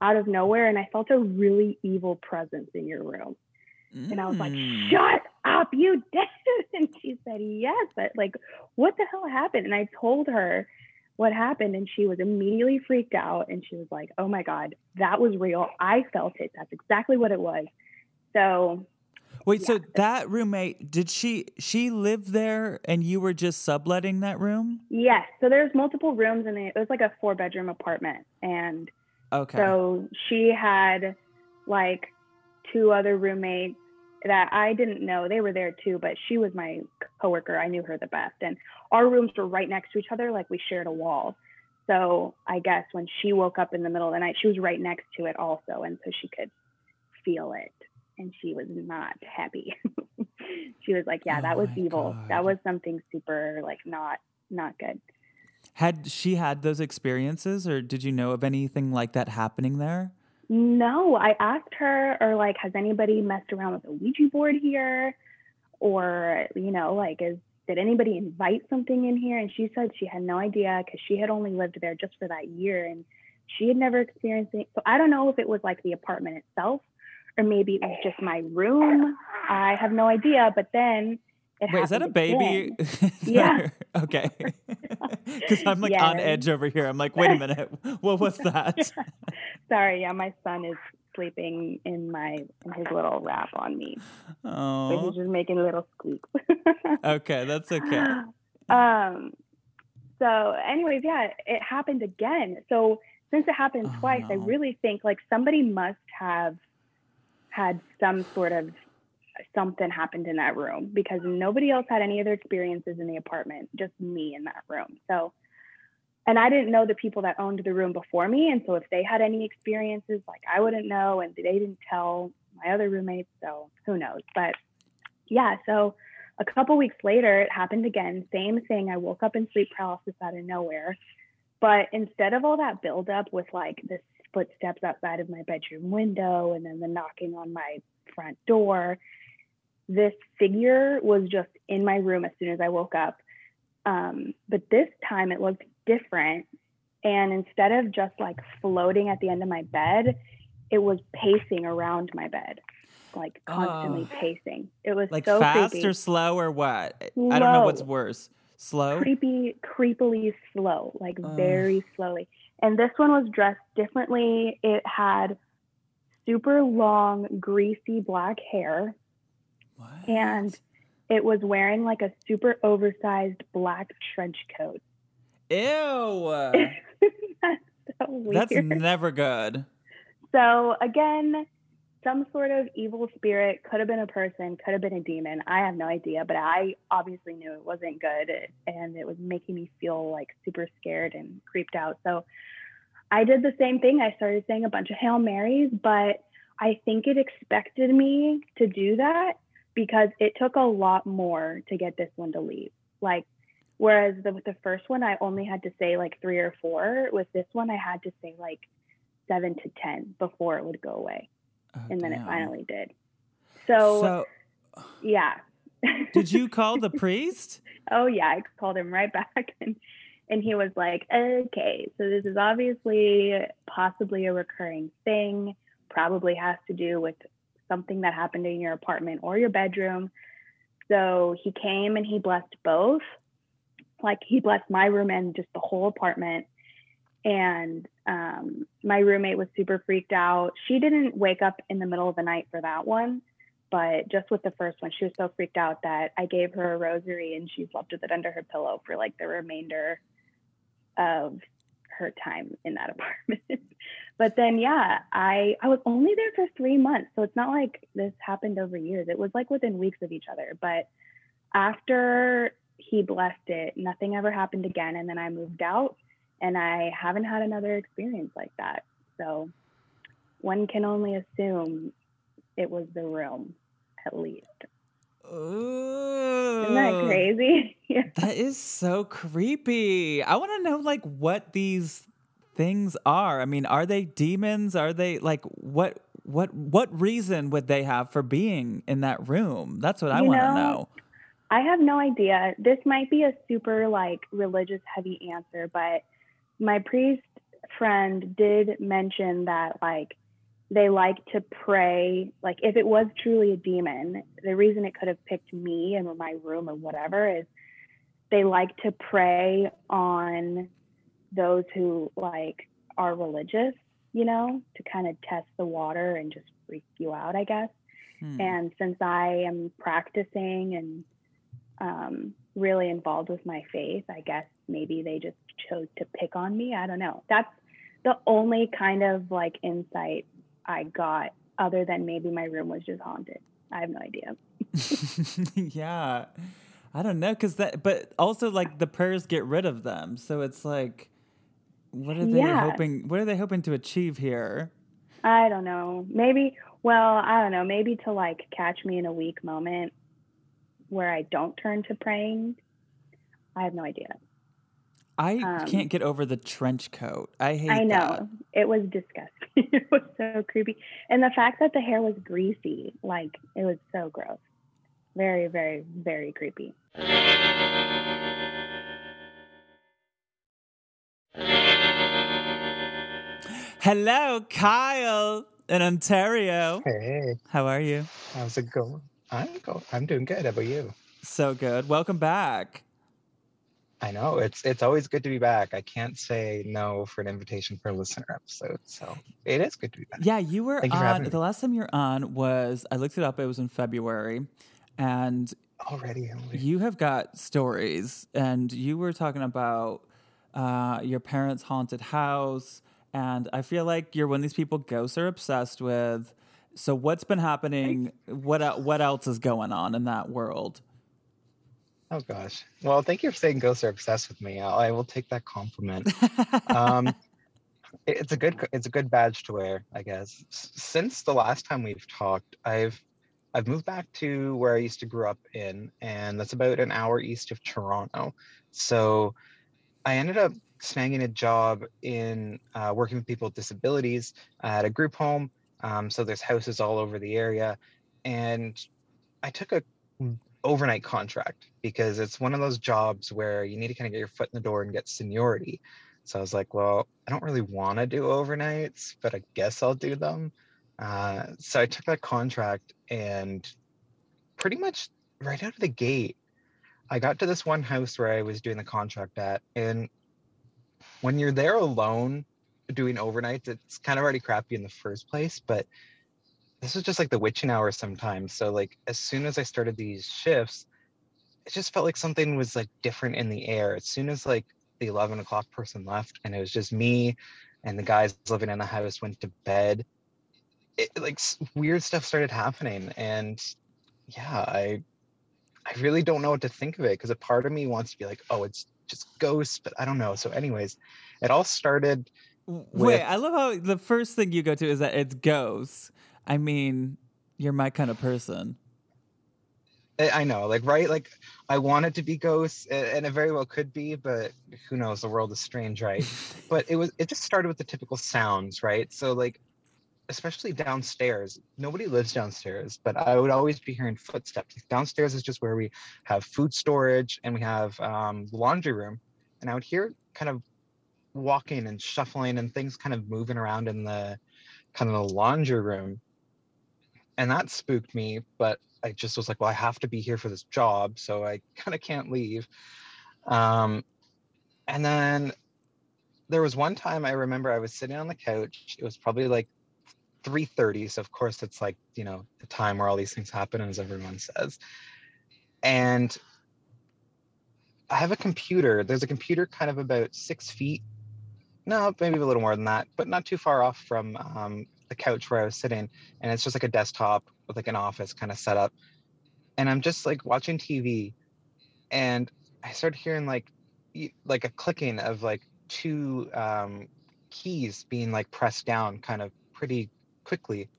out of nowhere and I felt a really evil presence in your room. And I was like, Mm. shut up, you did. And she said, yes. But like, what the hell happened? And I told her what happened. And she was immediately freaked out. And she was like, oh my God, that was real. I felt it. That's exactly what it was. So Wait, Yeah. so that roommate, did she she live there and you were just subletting that room? yes, so there's multiple rooms and it was like a four bedroom apartment. And Okay. So she had like two other roommates that I didn't know. They were there too, but she was my coworker. I knew her the best. And our rooms were right next to each other, like we shared a wall. So I guess when she woke up in the middle of the night, she was right next to it also. And so she could feel it. And she was not happy. she was like, Yeah, Oh that was evil. God. That was something super like not not good. had she had those experiences or did you know of anything like that happening there? No, I asked her, or like, has anybody messed around with a Ouija board here? Or, you know, like, is did anybody invite something in here? And she said she had no idea because she had only lived there just for that year and she had never experienced it. So I don't know if it was like the apartment itself or maybe it was just my room. I have no idea. But then it Wait, is that a baby? Yeah. okay. Because I'm like on edge over here. I'm like, wait a minute. What was that? Sorry, yeah, my son is sleeping in my in his little wrap on me. So he's Oh. just making little squeaks. Okay, that's okay. um so anyways yeah it happened again so since it happened Oh, twice i really think like somebody must have had some sort of something happened in that room because nobody else had any other experiences in the apartment, just me in that room. So, and I didn't know the people that owned the room before me. And so if they had any experiences, like I wouldn't know, and they didn't tell my other roommates. So who knows? But yeah, so a couple weeks later, it happened again. Same thing. I woke up in sleep paralysis out of nowhere. But instead of all that buildup with like the footsteps outside of my bedroom window and then the knocking on my front door, this figure was just in my room as soon as I woke up. Um, but this time it looked different. And instead of just like floating at the end of my bed, it was pacing around my bed, like constantly Oh. pacing. It was Like so fast creepy. or slow or what? I don't know what's worse. Slow? creepy, creepily slow, like very slowly. And this one was dressed differently. It had super long, greasy black hair, What? and it was wearing like a super oversized black trench coat. Ew. That's so weird. That's never good. So again, some sort of evil spirit could have been a person, could have been a demon. I have no idea, but I obviously knew it wasn't good and it was making me feel like super scared and creeped out. So I did the same thing. I started saying a bunch of Hail Marys, but I think it expected me to do that because it took a lot more to get this one to leave. Like whereas the, with the first one I only had to say like 3 or 4, with this one I had to say like seven to 10 before it would go away. Oh, And then it finally did. So, So, yeah. did you call the priest? oh, yeah. I called him right back and, and he was like, okay, so this is obviously possibly a recurring thing, probably has to do with something that happened in your apartment or your bedroom. So he came and he blessed both. Like he blessed my room and just the whole apartment. And um, my roommate was super freaked out. She didn't wake up in the middle of the night for that one, but just with the first one, she was so freaked out that I gave her a rosary and she slept with it under her pillow for like the remainder of her time in that apartment. But then, yeah, I I was only there for three months, so it's not like this happened over years. It was like within weeks of each other. But after he blessed it, nothing ever happened again, and then I moved out and I haven't had another experience like that. So one can only assume it was the room, at least. Ooh. Isn't that crazy? yeah. That is so creepy. I want to know like what these things are. I mean, are they demons? Are they like what what what reason would they have for being in that room? That's what I want to know, know. I have no idea. This might be a super like religious heavy answer, but my priest friend did mention that like they like to pray like if it was truly a demon, the reason it could have picked me and my room or whatever is they like to prey on those who like are religious, you know, to kind of test the water and just freak you out, I guess. Hmm. And since I am practicing and um, really involved with my faith, I guess maybe they just chose to pick on me. I don't know. That's the only kind of like insight I got, other than maybe my room was just haunted. I have no idea. yeah. I don't know cuz that but also like the prayers get rid of them. So it's like what are they Yeah. hoping what are they hoping to achieve here? I don't know. Maybe, well, I don't know. Maybe to like catch me in a weak moment where I don't turn to praying. I have no idea. I Um, can't get over the trench coat. I hate I know. that. It was disgusting. it was so creepy. And the fact that the hair was greasy, like it was so gross. Very, very, very creepy. Hello, Kyle in Ontario. Hey, How are you? how's it going? I'm go. I'm doing good. How about you? So good. Welcome back. I know it's it's always good to be back. I can't say no for an invitation for a listener episode, so it is good to be back. Yeah, you were Thank on. having The last time you were on was I looked it up. It was in February, and Already, already. you have got stories. And you were talking about uh, your parents' haunted house, and I feel like you're one of these people ghosts are obsessed with. So what's been happening? What what else is going on in that world? Oh gosh. Well, thank you for saying ghosts are obsessed with me. I will take that compliment. um, it's a good it's a good badge to wear, I guess. Since the last time we've talked, I've I've moved back to where I used to grow up in, and that's about an hour east of Toronto. So I ended up snagging a job in uh, working with people with disabilities at a group home. Um, so there's houses all over the area, and I took a overnight contract because it's one of those jobs where you need to kind of get your foot in the door and get seniority. So I was like, well, I don't really want to do overnights, but I guess I'll do them. Uh, so I took that contract and pretty much right out of the gate, I got to this one house where I was doing the contract at. And when you're there alone doing overnights, it's kind of already crappy in the first place. But this was just like the witching hour sometimes. So like as soon as I started these shifts, it just felt like something was like different in the air. As soon as like the 11 o'clock person left and it was just me and the guys living in the house went to bed, it, like weird stuff started happening. And yeah, I I really don't know what to think of it because a part of me wants to be like, oh, it's just ghosts, but I don't know. So, anyways, it all started. With... Wait, I love how the first thing you go to is that it's ghosts. I mean, you're my kind of person. I know, like, right? Like, I want it to be ghosts, and it very well could be, but who knows? The world is strange, right? but it was, it just started with the typical sounds, right? So, like, especially downstairs, nobody lives downstairs, but I would always be hearing footsteps. Downstairs is just where we have food storage and we have um, laundry room, and I would hear kind of walking and shuffling and things kind of moving around in the kind of the laundry room. And that spooked me but i just was like well i have to be here for this job so i kind of can't leave. Um, and then there was one time i remember i was sitting on the couch. It was probably like 3.30 so of course it's like you know the time where all these things happen as everyone says and i have a computer there's a computer kind of about six feet no, maybe a little more than that, but not too far off from um, the couch where I was sitting. And it's just like a desktop with like an office kind of setup. And I'm just like watching TV, and I started hearing like like a clicking of like two um, keys being like pressed down, kind of pretty quickly.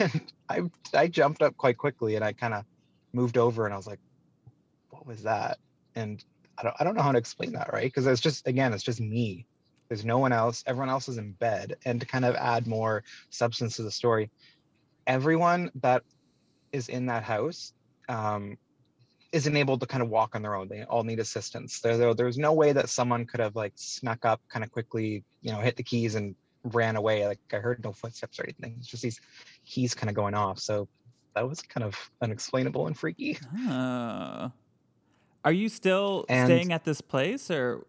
And I I jumped up quite quickly, and I kind of moved over, and I was like, "What was that?" And I don't I don't know how to explain that, right? Because it's just again, it's just me there's no one else. Everyone else is in bed. And to kind of add more substance to the story, everyone that is in that house um, isn't able to kind of walk on their own. They all need assistance. There, there's no way that someone could have like snuck up kind of quickly, you know, hit the keys and ran away. Like I heard no footsteps or anything. It's just these keys kind of going off. So that was kind of unexplainable and freaky. Uh, are you still and, staying at this place or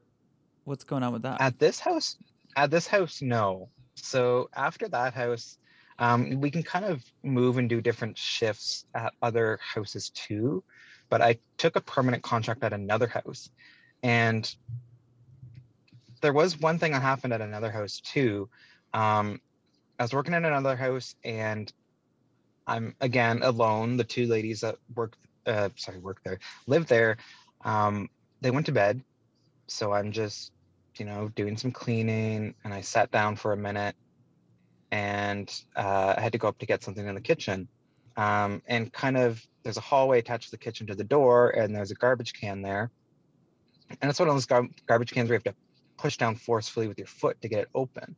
What's going on with that? At this house, at this house, no. So after that house, um, we can kind of move and do different shifts at other houses too. But I took a permanent contract at another house, and there was one thing that happened at another house too. Um, I was working at another house, and I'm again alone. The two ladies that work, uh, sorry, work there, live there. Um, they went to bed, so I'm just you know, doing some cleaning, and I sat down for a minute, and uh, I had to go up to get something in the kitchen. Um, and kind of, there's a hallway attached to the kitchen to the door, and there's a garbage can there. And it's one of those gar- garbage cans where you have to push down forcefully with your foot to get it open.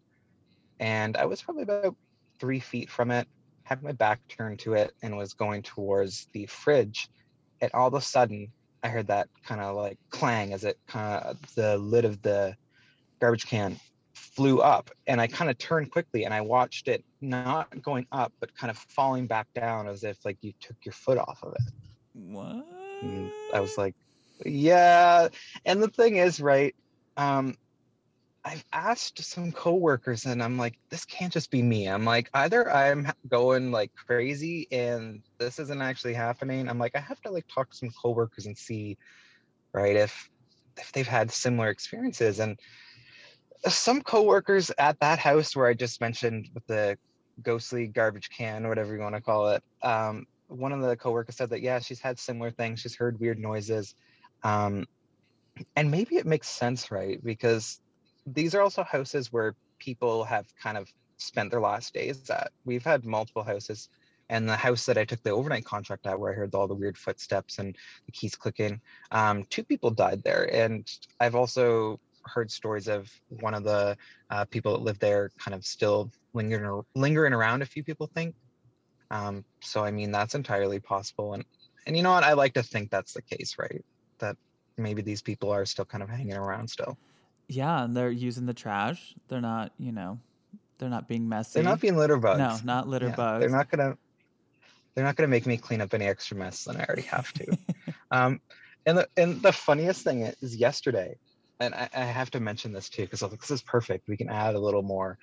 And I was probably about three feet from it, had my back turned to it, and was going towards the fridge. And all of a sudden, I heard that kind of like clang as it kind of the lid of the garbage can flew up and I kind of turned quickly and I watched it not going up but kind of falling back down as if like you took your foot off of it. What? And I was like, yeah. And the thing is, right? Um, I've asked some coworkers and I'm like, this can't just be me. I'm like, either I'm going like crazy and this isn't actually happening. I'm like, I have to like talk to some coworkers and see, right, if if they've had similar experiences. And some coworkers at that house where I just mentioned with the ghostly garbage can, or whatever you want to call it. Um, one of the coworkers said that yeah, she's had similar things. She's heard weird noises, um, and maybe it makes sense, right? Because these are also houses where people have kind of spent their last days at. We've had multiple houses, and the house that I took the overnight contract at, where I heard all the weird footsteps and the keys clicking, um, two people died there, and I've also heard stories of one of the uh, people that live there kind of still lingering lingering around. A few people think um, so I mean that's entirely possible, and and you know what? I like to think that's the case, right? That maybe these people are still kind of hanging around still. Yeah, and they're using the trash. They're not, you know, they're not being messy. They're not being litter bugs. No, not litter Yeah, bugs. They're not gonna. They're not gonna make me clean up any extra mess than I already have to. um, and the and the funniest thing is yesterday, and I, I have to mention this too because this is perfect. We can add a little more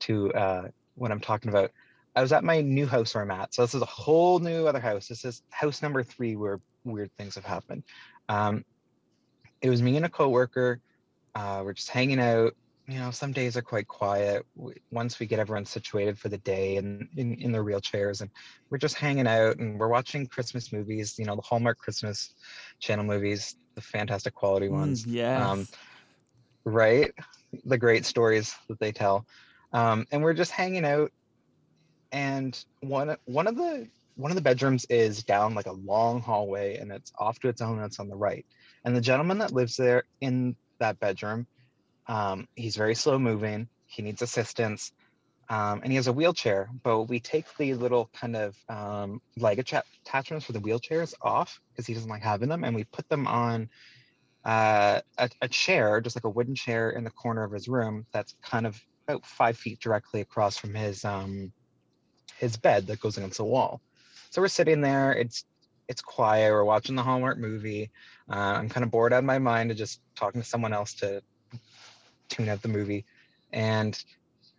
to uh, what I'm talking about. I was at my new house where I'm at. So this is a whole new other house. This is house number three where weird things have happened. Um, it was me and a coworker. Uh, we're just hanging out. You know, some days are quite quiet. We, once we get everyone situated for the day and in, in their wheelchairs, and we're just hanging out and we're watching Christmas movies. You know, the Hallmark Christmas Channel movies, the fantastic quality Mm, ones yes. um, right? The great stories that they tell. Um, and we're just hanging out, and one one of the one of the bedrooms is down like a long hallway, and it's off to its own. And it's on the right. And the gentleman that lives there in that bedroom, um, he's very slow moving. He needs assistance. Um, and he has a wheelchair, but we take the little kind of um, leg atta- attachments for the wheelchairs off because he doesn't like having them, and we put them on uh, a, a chair, just like a wooden chair in the corner of his room that's kind of about five feet directly across from his um, his bed that goes against the wall. So we're sitting there. It's it's quiet. We're watching the Hallmark movie. Uh, I'm kind of bored out of my mind of just talking to someone else to tune out the movie, and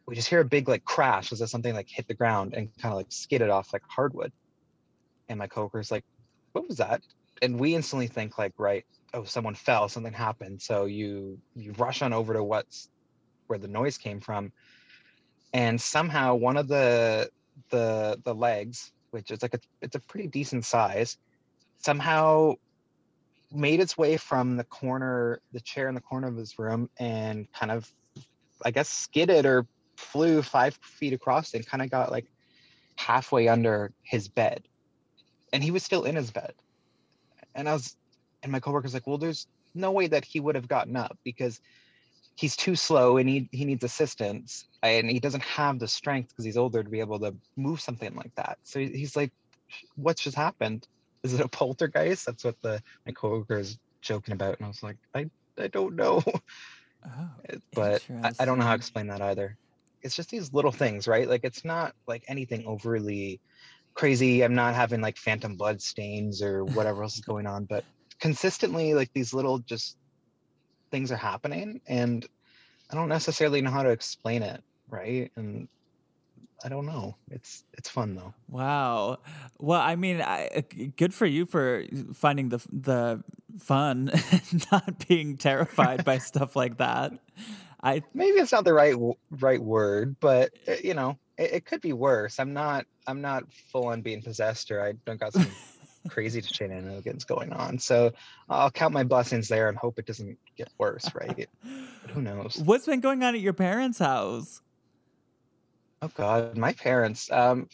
we just hear a big like crash as if something like hit the ground and kind of like skidded off like hardwood. And my coworker's like, "What was that?" And we instantly think like, right, oh, someone fell, something happened. So you you rush on over to what's where the noise came from, and somehow one of the the the legs, which is like a it's a pretty decent size, somehow made its way from the corner, the chair in the corner of his room, and kind of, I guess, skidded or flew five feet across and kind of got like halfway under his bed, and he was still in his bed. And I was, and my coworker's like, "Well, there's no way that he would have gotten up because he's too slow and he he needs assistance and he doesn't have the strength because he's older to be able to move something like that." So he's like, "What's just happened? Is it a poltergeist?" That's what the my coworker is joking about, and I was like, "I I don't know." Oh, but I, I don't know how to explain that either. It's just these little things, right? Like it's not like anything overly crazy. I'm not having like phantom blood stains or whatever else is going on, but consistently like these little just things are happening and I don't necessarily know how to explain it, right? And I don't know. It's it's fun though. Wow. Well, I mean, I, uh, good for you for finding the the fun, not being terrified by stuff like that. I maybe it's not the right right word, but uh, you know, it, it could be worse. I'm not I'm not full on being possessed or I don't got some crazy shenanigans going on. So I'll count my blessings there and hope it doesn't get worse, right? But who knows? what's been going on at your parents' house? Oh God, my parents. Um,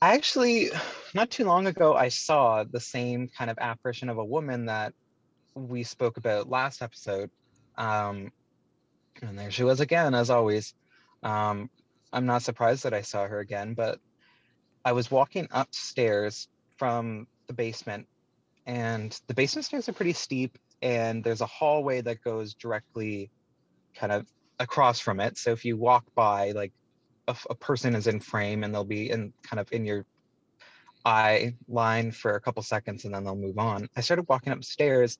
I actually, not too long ago, I saw the same kind of apparition of a woman that we spoke about last episode. Um, and there she was again, as always. Um, I'm not surprised that I saw her again, but I was walking upstairs from the basement, and the basement stairs are pretty steep, and there's a hallway that goes directly kind of across from it. So if you walk by, like a person is in frame and they'll be in kind of in your eye line for a couple seconds and then they'll move on. I started walking upstairs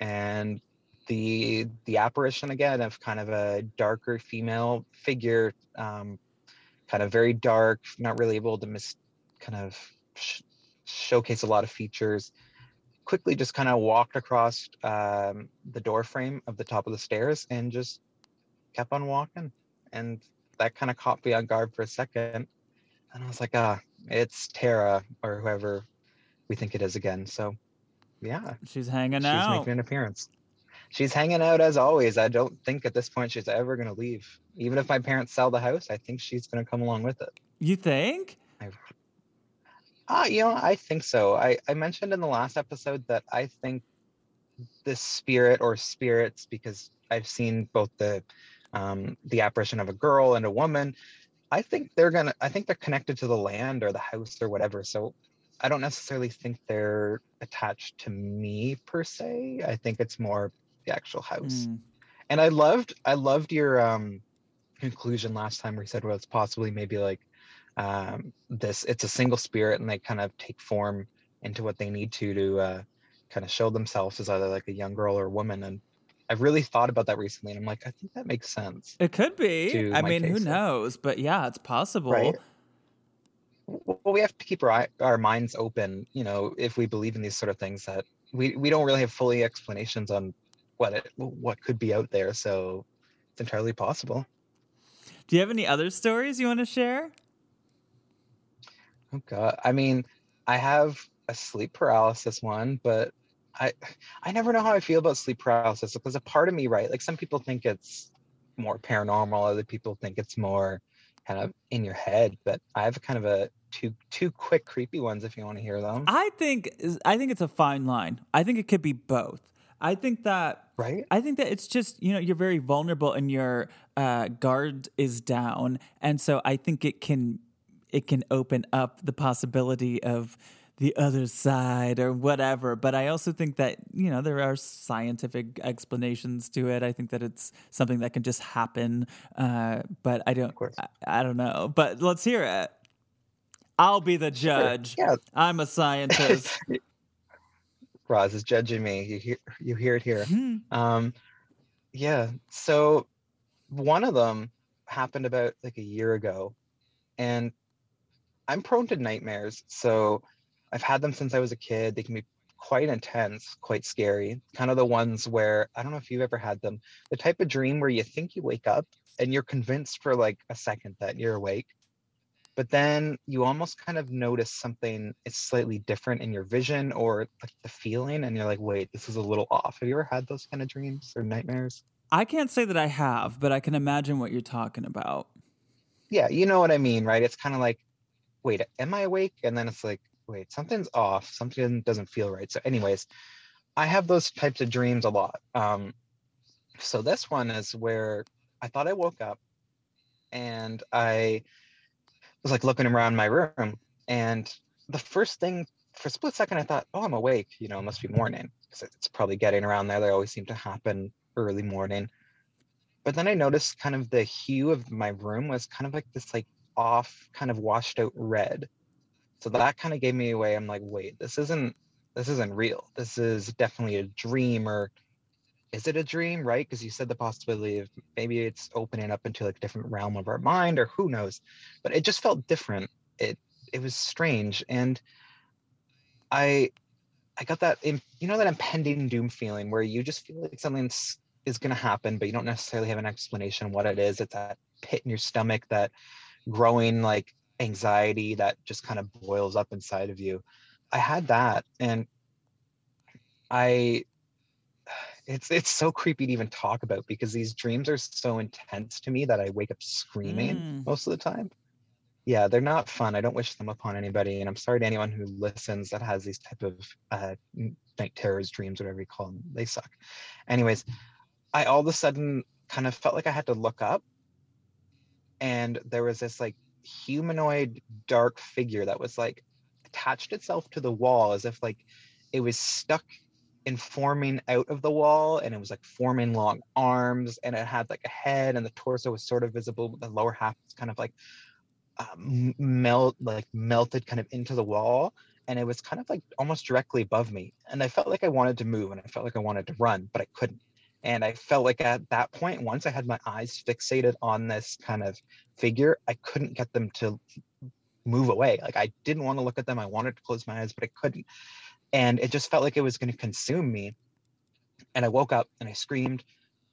and the the apparition again of kind of a darker female figure, um, kind of very dark, not really able to mis kind of sh- showcase a lot of features. Quickly, just kind of walked across um, the door frame of the top of the stairs and just kept on walking. And that kind of caught me on guard for a second. And I was like, ah, it's Tara or whoever we think it is again. So yeah. She's hanging she's out. She's making an appearance. She's hanging out as always. I don't think at this point she's ever gonna leave. Even if my parents sell the house, I think she's gonna come along with it. You think? Ah, you know, I think so. I, I mentioned in the last episode that I think the spirit or spirits, because I've seen both the um, the apparition of a girl and a woman. I think they're gonna. I think they're connected to the land or the house or whatever. So I don't necessarily think they're attached to me per se. I think it's more the actual house. Mm. And I loved. I loved your um, conclusion last time where you said, well, it's possibly maybe like um, this. It's a single spirit, and they kind of take form into what they need to to uh, kind of show themselves as either like a young girl or a woman. And I've really thought about that recently, and I'm like, I think that makes sense. It could be. I mean, who knows? But yeah, it's possible. Right. Well, we have to keep our eye- our minds open. You know, if we believe in these sort of things, that we we don't really have fully explanations on what it what could be out there. So it's entirely possible. Do you have any other stories you want to share? Oh God, I mean, I have a sleep paralysis one, but I I never know how I feel about sleep paralysis because a part of me, right? Like some people think it's more paranormal, other people think it's more kind of in your head. But I have kind of a two two quick creepy ones if you want to hear them. I think I think it's a fine line. I think it could be both. I think that right? I think that it's just you know you're very vulnerable and your uh, guard is down, and so I think it can it can open up the possibility of the other side or whatever. But I also think that you know there are scientific explanations to it. I think that it's something that can just happen. Uh, but I don't. I, I don't know. But let's hear it. I'll be the Sure, judge. Yeah, I'm a scientist. Roz is judging me. You hear you hear it here. Hmm. Um, yeah. So one of them happened about like a year ago, and I'm prone to nightmares. So I've had them since I was a kid. They can be quite intense, quite scary. Kind of the ones where I don't know if you've ever had them. The type of dream where you think you wake up and you're convinced for like a second that you're awake. But then you almost kind of notice something is slightly different in your vision or like the feeling, and you're like, wait, this is a little off. Have you ever had those kind of dreams or nightmares? I can't say that I have, but I can imagine what you're talking about. Yeah, you know what I mean, right? It's kind of like, wait, am I awake? And then it's like, wait, something's off. Something doesn't feel right. So, anyways, I have those types of dreams a lot. Um, so this one is where I thought I woke up and I was like looking around my room, and the first thing for a split second I thought, oh, I'm awake. You know, it must be morning because it's probably getting around there. They always seem to happen early morning. But then I noticed kind of the hue of my room was kind of like this like off, kind of washed out red. So that kind of gave me away. I'm like, wait, this isn't this isn't real. This is definitely a dream or is it a dream, right? Because you said the possibility of maybe it's opening up into like a different realm of our mind or who knows. But it just felt different. It it was strange. And I I got that you know that impending doom feeling where you just feel like something's is going to happen, but you don't necessarily have an explanation what it is. It's that pit in your stomach, that growing like anxiety that just kind of boils up inside of you. I had that, and I. It's it's so creepy to even talk about because these dreams are so intense to me that I wake up screaming Mm. most of the time. Yeah, they're not fun. I don't wish them upon anybody, and I'm sorry to anyone who listens that has these type of uh, night terrors, dreams, whatever you call them. They suck. Anyways, I all of a sudden kind of felt like I had to look up, and there was this like humanoid dark figure that was like attached itself to the wall as if like it was stuck in forming out of the wall and it was like forming long arms and it had like a head and the torso was sort of visible but the lower half was kind of like uh, melt like melted kind of into the wall and it was kind of like almost directly above me and i felt like i wanted to move and i felt like i wanted to run but i couldn't and i felt like at that point once i had my eyes fixated on this kind of figure i couldn't get them to move away like i didn't want to look at them i wanted to close my eyes but i couldn't and it just felt like it was going to consume me and i woke up and i screamed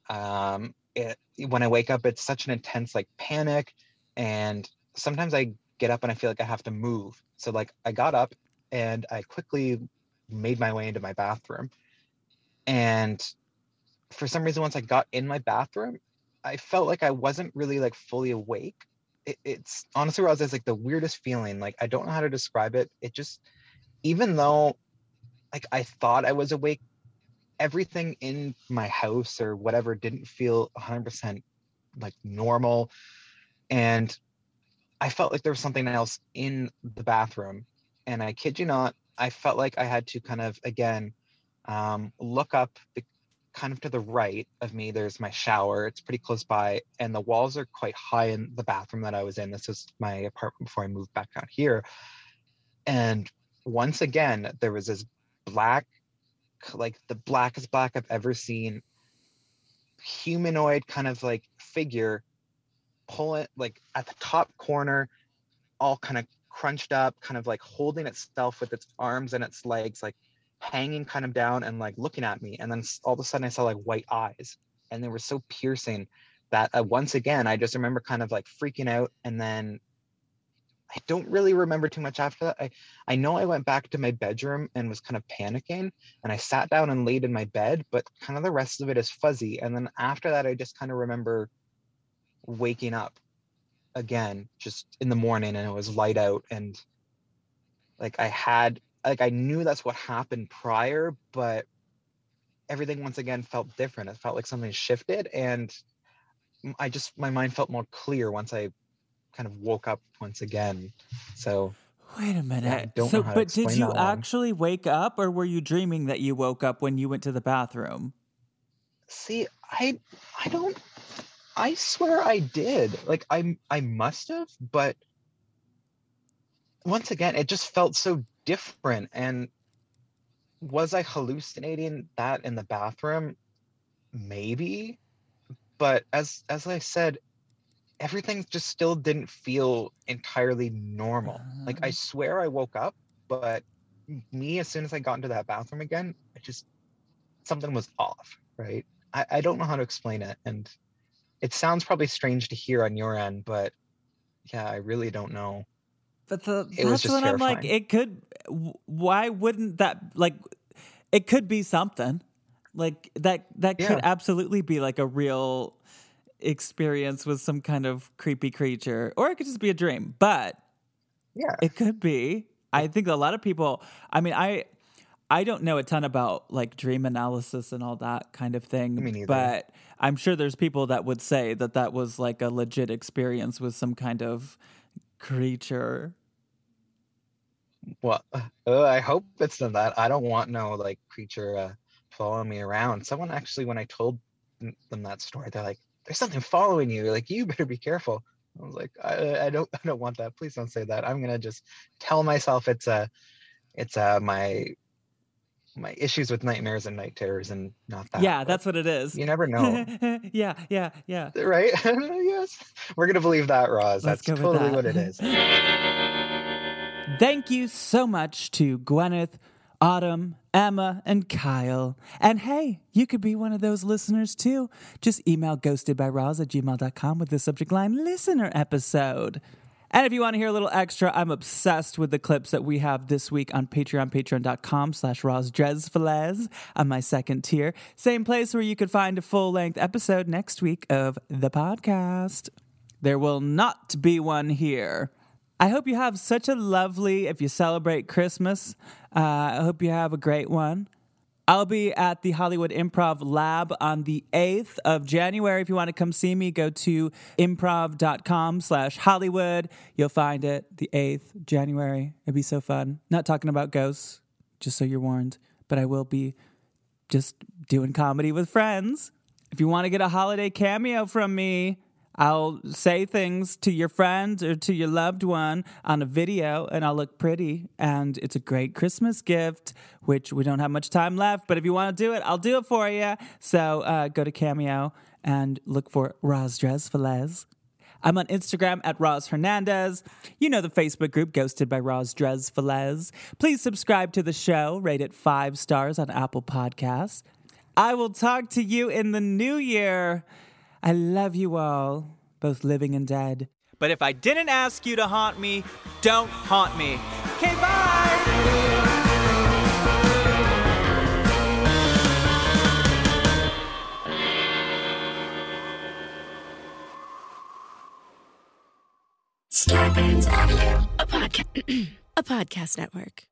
um it, when I wake up, it's such an intense like panic. And sometimes I get up and I feel like I have to move. So like I got up and I quickly made my way into my bathroom. And for some reason, once I got in my bathroom, I felt like I wasn't really like fully awake. It, it's honestly, Roz, it's like the weirdest feeling. Like I don't know how to describe it. It just, even though like I thought I was awake, everything in my house or whatever didn't feel 100% like normal. And I felt like there was something else in the bathroom. And I kid you not, I felt like I had to kind of, again, um, look up the kind of to the right of me, there's my shower. It's pretty close by, and the walls are quite high in the bathroom that I was in. This was my apartment before I moved back out here. And once again, there was this black, like the blackest black I've ever seen, humanoid kind of like figure pull it like at the top corner, all kind of crunched up, kind of like holding itself with its arms and its legs, like hanging kind of down and like looking at me. And then all of a sudden I saw like white eyes and they were so piercing that uh, once again, I just remember kind of like freaking out. And then I don't really remember too much after that. I, I know I went back to my bedroom and was kind of panicking and I sat down and laid in my bed, but kind of the rest of it is fuzzy. And then after that, I just kind of remember waking up again just in the morning and it was light out and like I had like I knew that's what happened prior, but everything once again felt different. It felt like something shifted and I just my mind felt more clear once I kind of woke up once again. So Wait a minute. Yeah, so, but did you actually wake up, or were you dreaming that you woke up when you went to the bathroom? See, I I don't I swear I did. Like I I must have, but once again, it just felt so different. And was I hallucinating that in the bathroom? Maybe. But as as I said, everything just still didn't feel entirely normal. Like I uh-huh. swear I woke up, but me as soon as I got into that bathroom again, I just something was off, right? I, I don't know how to explain it. And it sounds probably strange to hear on your end, but yeah, I really don't know. But the, that's what I'm like. It could. Why wouldn't that like? It could be something like that. That could absolutely be like a real experience with some kind of creepy creature, or it could just be a dream. But yeah, it could be. I think a lot of people. I mean, I I don't know a ton about like dream analysis and all that kind of thing, but I'm sure there's people that would say that that was like a legit experience with some kind of creature. Well, uh, I hope it's not that. I don't want no like creature uh, following me around. Someone actually, when I told them that story, they're like, "There's something following you." Like, you better be careful. I was like, I, I don't, I don't want that. Please don't say that. I'm gonna just tell myself it's a, it's a my my issues with nightmares and night terrors and not that. Yeah, that's what it is. You never know. yeah, yeah, yeah. Right? yes. We're going to believe that, Roz. Let's that's totally that. what it is. Thank you so much to Gwyneth, Autumn, Emma, and Kyle. And hey, you could be one of those listeners too. Just email ghostedbyroz at gmail.com with the subject line listener episode. And if you want to hear a little extra, I'm obsessed with the clips that we have this week on Patreon, patreon.com slash rozdrezfalez on my second tier. Same place where you could find a full-length episode next week of the podcast. There will not be one here. I hope you have such a lovely, if you celebrate Christmas, uh, I hope you have a great one. I'll be at the Hollywood Improv Lab on the 8th of January. If you want to come see me, go to improv.com slash Hollywood. You'll find it the 8th January. It'd be so fun. Not talking about ghosts, just so you're warned, but I will be just doing comedy with friends. If you want to get a holiday cameo from me, I'll say things to your friend or to your loved one on a video and I'll look pretty. And it's a great Christmas gift, which we don't have much time left. But if you want to do it, I'll do it for you. So uh, go to Cameo and look for Roz Drezfalez. I'm on Instagram at Roz Hernandez. You know the Facebook group Ghosted by Roz Drezfalez. Please subscribe to the show, rate it five stars on Apple Podcasts. I will talk to you in the new year. I love you all, both living and dead. But if I didn't ask you to haunt me, don't haunt me. Okay, bye! Starburns Audio, a, podca- a podcast network.